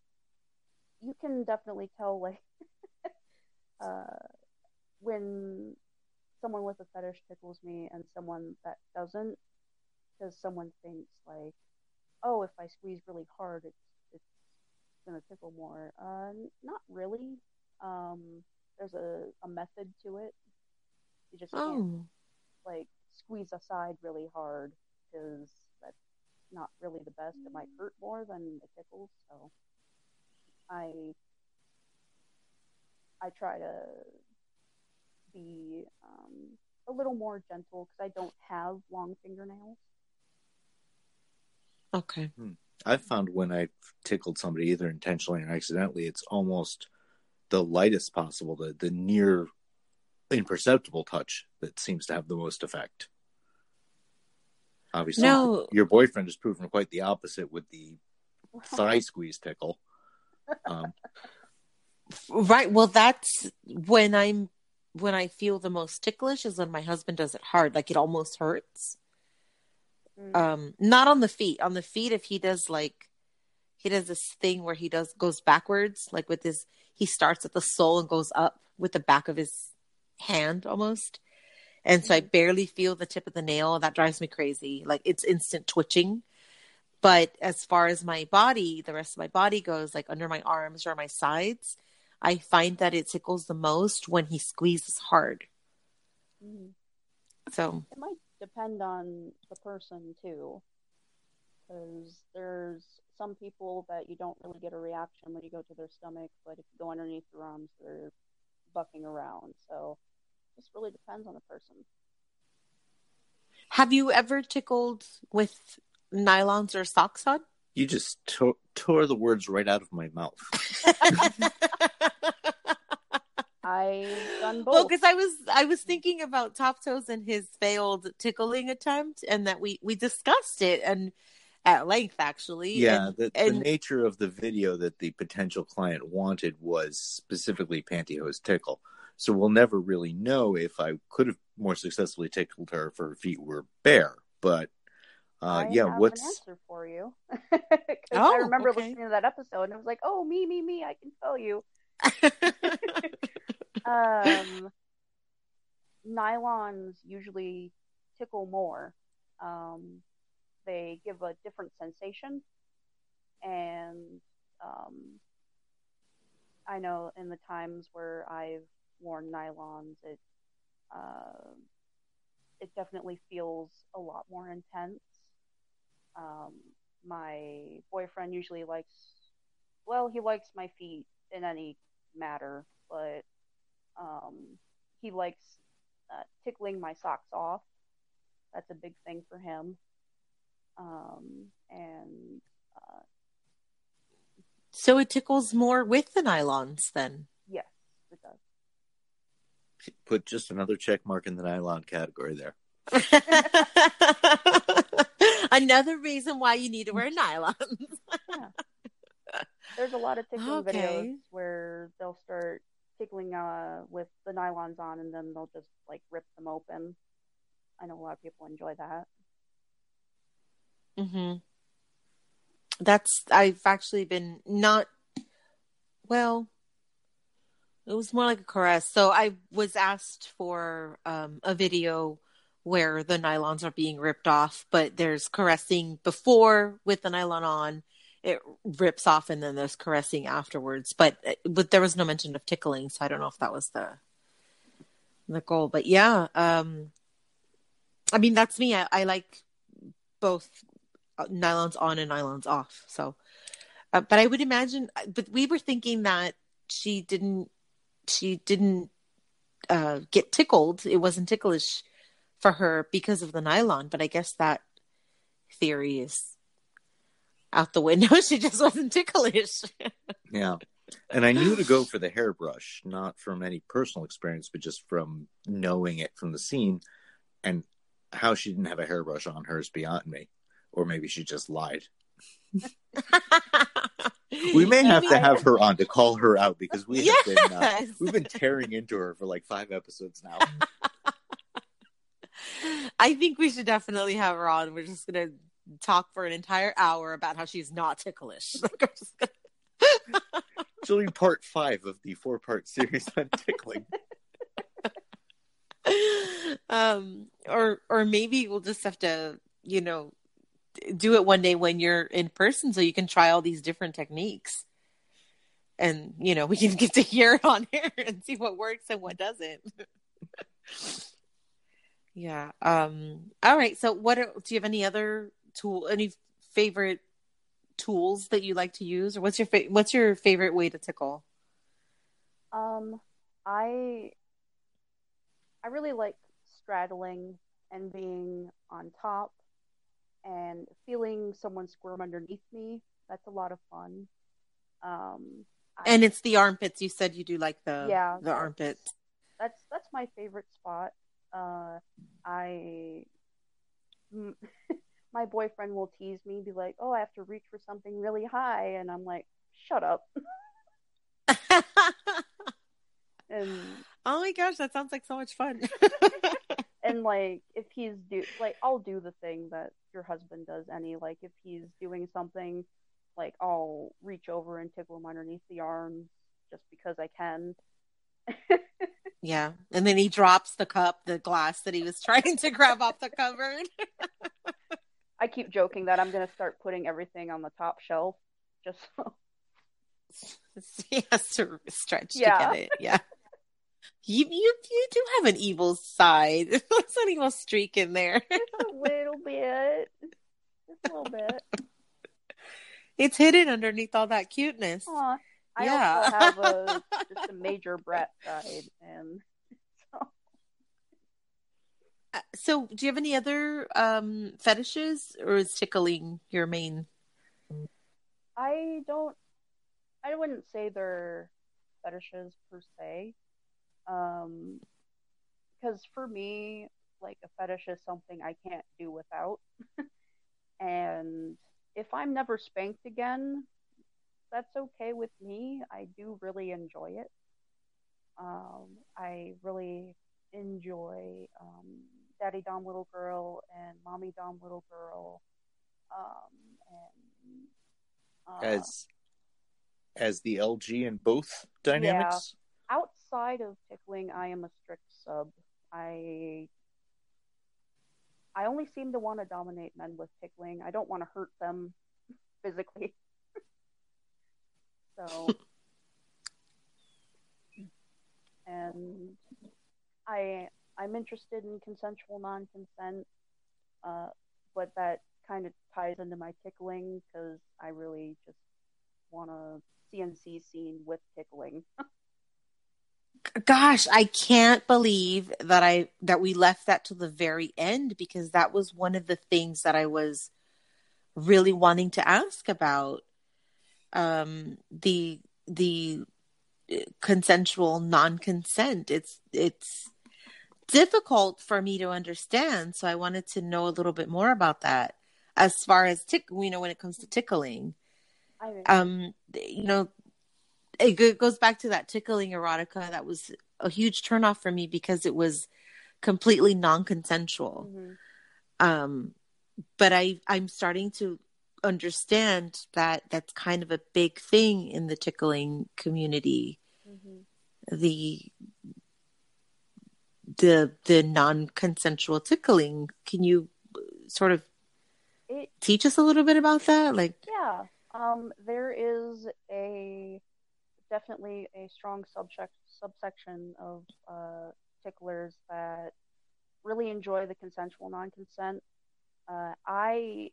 you can definitely tell like uh, when someone with a fetish tickles me and someone that doesn't, because someone thinks like, oh, if I squeeze really hard, it's it's gonna tickle more. Uh, not really. Um, there's a, a method to it. You just can't Oh, like squeeze aside really hard because that's not really the best. It might hurt more than it tickles. So I I try to be um, a little more gentle because I don't have long fingernails. okay. I've found when I've tickled somebody either intentionally or accidentally, it's almost the lightest possible, the the near imperceptible touch that seems to have the most effect. Obviously, No. your boyfriend has proven quite the opposite with the thigh squeeze tickle. Um, Right. Well, that's when I'm when I feel the most ticklish is when my husband does it hard, like it almost hurts. Mm. Um, not on the feet. On the feet, if he does like he does this thing where he does goes backwards, like with his he starts at the sole and goes up with the back of his hand almost. And so I barely feel the tip of the nail. That drives me crazy. Like it's instant twitching. But as far as my body, the rest of my body goes, like under my arms or my sides, I find that it tickles the most when he squeezes hard. Mhm. So It might depend on the person too, because there's some people that you don't really get a reaction when you go to their stomach, but if you go underneath their arms, they're bucking around. So it just really depends on the person. have you ever tickled with nylons or socks on? you just to- tore the words right out of my mouth. I've done both. Well, because I was I was thinking about Top Toes and his failed tickling attempt, and that we we discussed it and at length actually. Yeah, and, the, and the nature of the video that the potential client wanted was specifically pantyhose tickle. So we'll never really know if I could have more successfully tickled her if her feet were bare. But uh, I yeah, have what's an answer for you? 'Cause I Oh, remember okay. listening to that episode and it was like, oh, me, me, me, I can tell you. Um, nylons usually tickle more. Um, they give a different sensation, and um, I know in the times where I've worn nylons, it uh, it definitely feels a lot more intense. Um, my boyfriend usually likes, well, he likes my feet in any matter, but um, he likes uh, tickling my socks off. That's a big thing for him. Um, and uh, so it tickles more with the nylons then. yes, it does. put just another check mark in the nylon category there. Another reason why you need to wear nylons. There's a lot of tickling Okay. videos where they'll start tickling uh, with the nylons on, and then they'll just like rip them open. I know a lot of people enjoy that. Hmm That's I've actually been not well. It was more like a caress. So I was asked for um, a video where the nylons are being ripped off, but there's caressing before with the nylon on. It rips off, and then there's caressing afterwards. But but there was no mention of tickling, so I don't know if that was the the goal. But yeah, um, I mean that's me. I, I like both uh, nylons on and nylons off. So, uh, but I would imagine, but we were thinking that she didn't, she didn't uh, get tickled. It wasn't ticklish for her because of the nylon. But I guess that theory is out the window. she just wasn't ticklish. Yeah. And I knew to go for the hairbrush, not from any personal experience, but just from knowing it from the scene. And how she didn't have a hairbrush on her is beyond me. Or maybe she just lied. We may have to have her on to call her out because we have been uh, we've been tearing into her for like five episodes now. I think we should definitely have her on. We're just gonna talk for an entire hour about how she's not ticklish. Like, gonna- She'll be part five of the four part series on tickling. um, or or maybe we'll just have to, you know, do it one day when you're in person, so you can try all these different techniques, and you know we can get to hear it on here and see what works and what doesn't. yeah. Um. All right. So, what are, do you have any other tool? Any favorite tools that you like to use, or what's your fa- what's your favorite way to tickle? Um, I I really like straddling and being on top and feeling someone squirm underneath me. That's a lot of fun. Um, I- And it's the armpits. You said you do like the Yeah, the armpits. that's that's my favorite spot. Uh, I my boyfriend will tease me, be like, "Oh, I have to reach for something really high," and I'm like, "Shut up." And oh my gosh, that sounds like so much fun. And like if he's do like I'll do the thing that your husband does any like if he's doing something like I'll reach over and tickle him underneath the arms just because I can. yeah, and then he drops the cup, the glass that he was trying to grab off the cupboard. I keep joking that I'm gonna start putting everything on the top shelf just so he has to stretch Yeah. to get it. Yeah. You, you you do have an evil side. There's an evil streak in there. just a little bit. Just a little bit. It's hidden underneath all that cuteness. Aw. I Yeah. also have a just a major brat side and so Uh, So, do you have any other um fetishes, or is tickling your main? I don't I wouldn't say they're fetishes per se. Um because for me, like a fetish is something I can't do without. and if I'm never spanked again, that's okay with me. I do really enjoy it. Um I really enjoy um Daddy Dom Little Girl and Mommy Dom Little Girl. Um and uh, as as the LG in both dynamics. Outside of tickling, I am a strict sub. I I only seem to want to dominate men with tickling. I don't want to hurt them physically. so and I I'm interested in consensual non-consent, uh, but that kind of ties into my tickling because I really just want a CNC scene with tickling. Gosh, I can't believe that I that we left that to the very end because that was one of the things that I was really wanting to ask about. Um the the uh, consensual non-consent. It's it's difficult for me to understand so i wanted to know a little bit more about that. As far as tick you know when it comes to tickling. Um you know it goes back to that tickling erotica that was a huge turnoff for me because it was completely non-consensual mhm. um but i i'm starting to understand that that's kind of a big thing in the tickling community Mhm. the the the non-consensual tickling can you sort of It teach us a little bit about that like yeah. Um, there is a definitely a strong subject subsection of uh, ticklers that really enjoy the consensual non-consent. Uh, I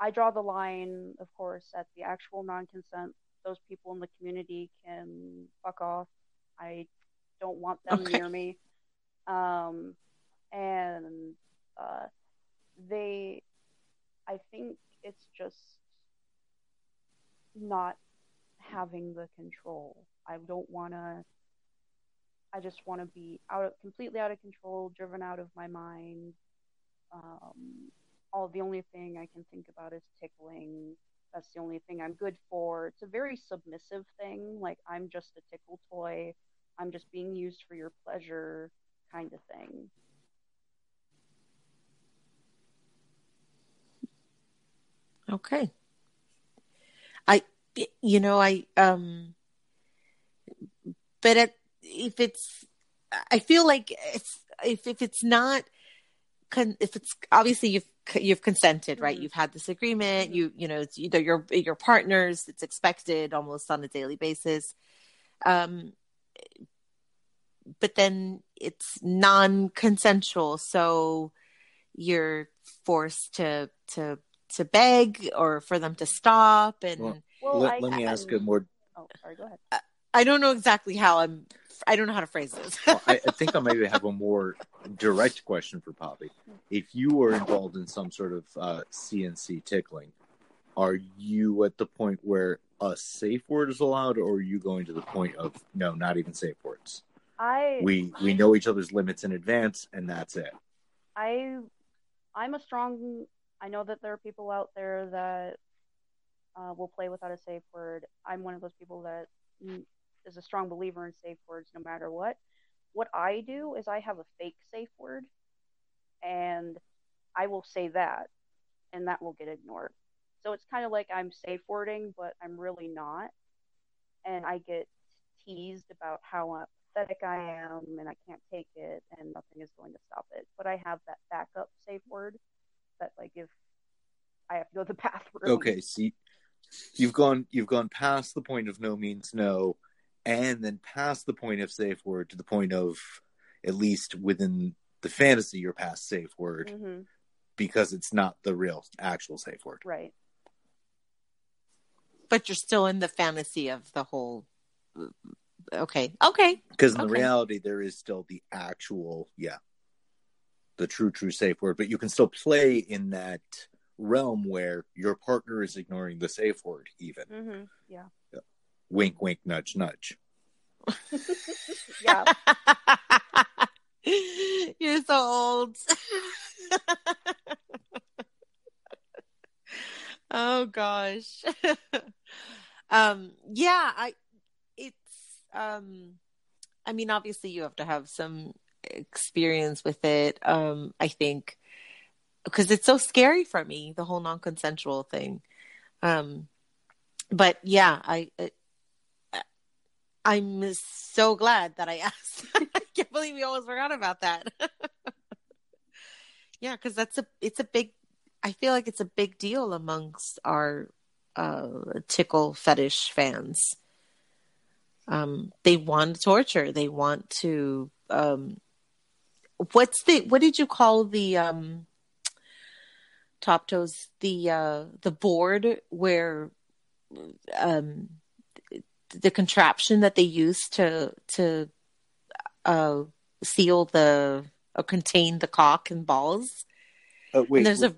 I draw the line, of course, at the actual non-consent. Those people in the community can fuck off. I don't want them Okay. near me. Um, and uh, they, I think it's just not having the control. I don't want to. I just want to be out of completely out of control, driven out of my mind. Um, all the only thing I can think about is tickling. That's the only thing I'm good for. It's a very submissive thing. Like I'm just a tickle toy. I'm just being used for your pleasure, kind of thing. Okay. I, you know, I, um, but it, if it's, I feel like it's, if, if it's not, con, if it's obviously you've, you've consented, right? Mhm. You've had this agreement, Mhm. you, you know, it's either your, your partners, it's expected almost on a daily basis. Um, but then it's non-consensual. So you're forced to, to, to beg or for them to stop and Well, Well, let, I, let me I- ask a more. Oh, sorry. Go ahead. I don't know exactly how I'm I don't know how to phrase this. well, I, I think I maybe have a more direct question for Poppy. If you were involved in some sort of uh, CNC tickling, are you at the point where a safe word is allowed, or are you going to the point of no, not even safe words? I We we know each other's limits in advance, and that's it. I I'm a strong I know that there are people out there that uh, will play without a safe word. I'm one of those people that mm, a strong believer in safe words no matter what. What I do is I have a fake safe word and I will say that and that will get ignored. So it's kind of like I'm safe wording, but I'm really not. And I get teased about how pathetic I am and I can't take it and nothing is going to stop it. But I have that backup safe word that like if I have to go to the bathroom. Okay, see, you've gone you've gone past the point of no means no, and then past the point of safe word to the point of at least within the fantasy you're past safe word hmm because it's not the real actual safe word. Right. But you're still in the fantasy of the whole. Okay. Okay. Because in the reality, there is still the actual, yeah, the true, true safe word. But you can still play in that realm where your partner is ignoring the safe word, even. hmm Yeah. Wink, wink, nudge, nudge. Yeah. You're so old. oh gosh. um yeah, I it's um I mean obviously you have to have some experience with it. Um I think because it's so scary for me the whole non-consensual thing. Um but yeah, I I- I'm so glad that I asked. I can't believe we almost forgot about that. yeah, because that's a it's a big. I feel like it's a big deal amongst our uh, tickle fetish fans. Um, they want torture. They want to. Um, what's the? What did you call the um, top toes? The uh, the board where um the contraption that they use to to uh seal the or contain the cock and balls. Oh, wait. and there's wait. a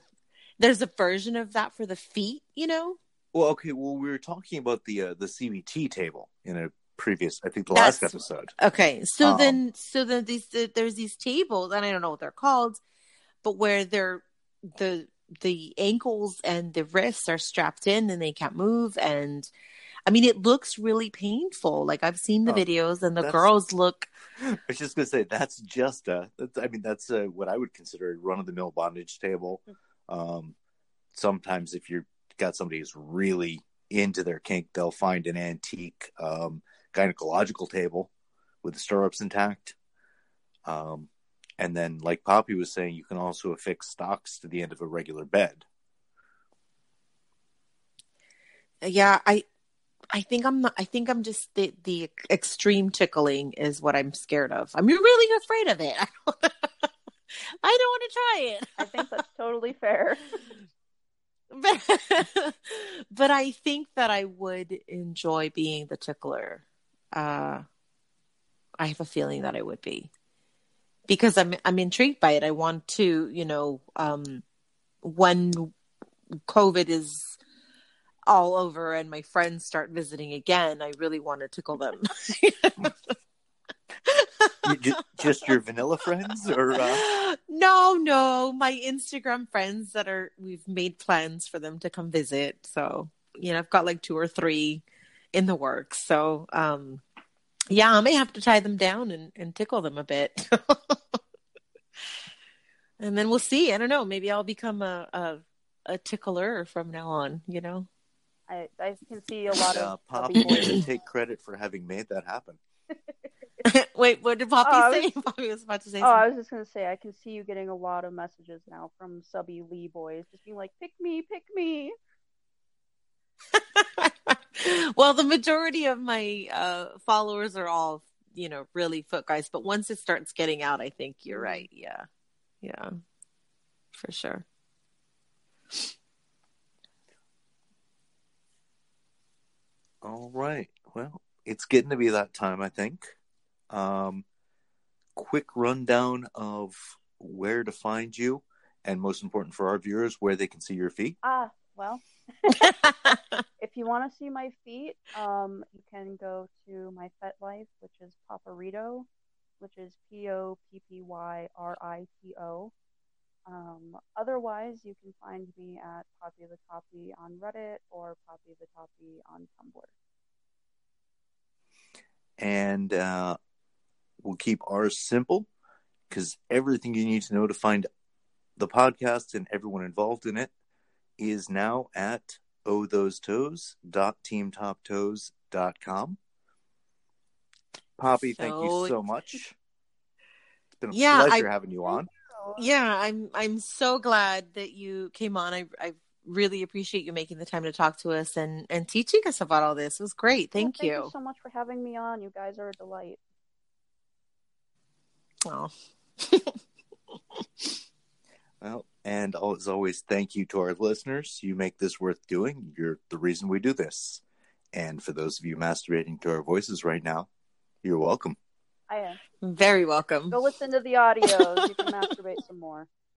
there's a version of that for the feet, you know? Well, okay. Well, we were talking about the uh, the CBT table in a previous, I think, the That's- last episode. Okay, so Um, then so then these there's these tables, and I don't know what they're called, but where they're the the ankles and the wrists are strapped in and they can't move and I mean it looks really painful. Like I've seen the Oh, videos and the girls look I was just gonna say that's just a. That's, I mean, that's a, what I would consider a run of the mill bondage table. Um, sometimes if you've got somebody who's really into their kink, they'll find an antique um, gynecological table with the stirrups intact. Um, and then, like Poppy was saying, you can also affix stocks to the end of a regular bed. yeah, I I think I'm not, I think I'm just the the extreme tickling is what I'm scared of. I'm really afraid of it. I don't, I don't want to try it. I think that's totally fair. but, but I think that I would enjoy being the tickler. Uh, I have a feeling that I would be because I'm I'm intrigued by it. I want to, you know, um, when COVID is all over and my friends start visiting again, I really want to tickle them. You ju- just your vanilla friends, or uh... no, no, my Instagram friends that are we've made plans for them to come visit. So, you know, I've got like two or three in the works. So, um yeah, I may have to tie them down and, and tickle them a bit. and then we'll see. I don't know. Maybe I'll become a a, a tickler from now on, you know. I, I can see a lot uh, of Poppy puppy can boys. take credit for having made that happen. Wait, what did Poppy Oh, I say? Poppy was about to say Oh, I was just gonna say I can see you getting a lot of messages now from subby Lee boys, just being like, "Pick me, pick me." well, the majority of my uh, followers are all, you know, really foot guys. But once it starts getting out, I think you're right. Yeah. Yeah. For sure. All right. Well, it's getting to be that time, I think. Um, quick rundown of where to find you, and most important for our viewers, where they can see your feet. Ah, well, if you want to see my feet, um, you can go to my FetLife, which is Poppyrito, which is P O P P Y R I T O. Um, otherwise, you can find me at Poppy the Toppy on Reddit or Poppy the Toppy on Tumblr. And uh, we'll keep ours simple because everything you need to know to find the podcast and everyone involved in it is now at ohthosetoes.teamtoptoes.com. Poppy, thank you So- so much. It's been a Yeah, pleasure I- having you on. Yeah, I'm I'm so glad that you came on. I I really appreciate you making the time to talk to us and and teaching us about all this. It was great. Well, Thank thank you. so much for having me on. You guys are a delight. Oh. Well, and as always, thank you to our listeners. You make this worth doing. You're the reason we do this. And for those of you masturbating to our voices right now, you're welcome. I am. Very welcome. Go listen to the audio. You can masturbate some more.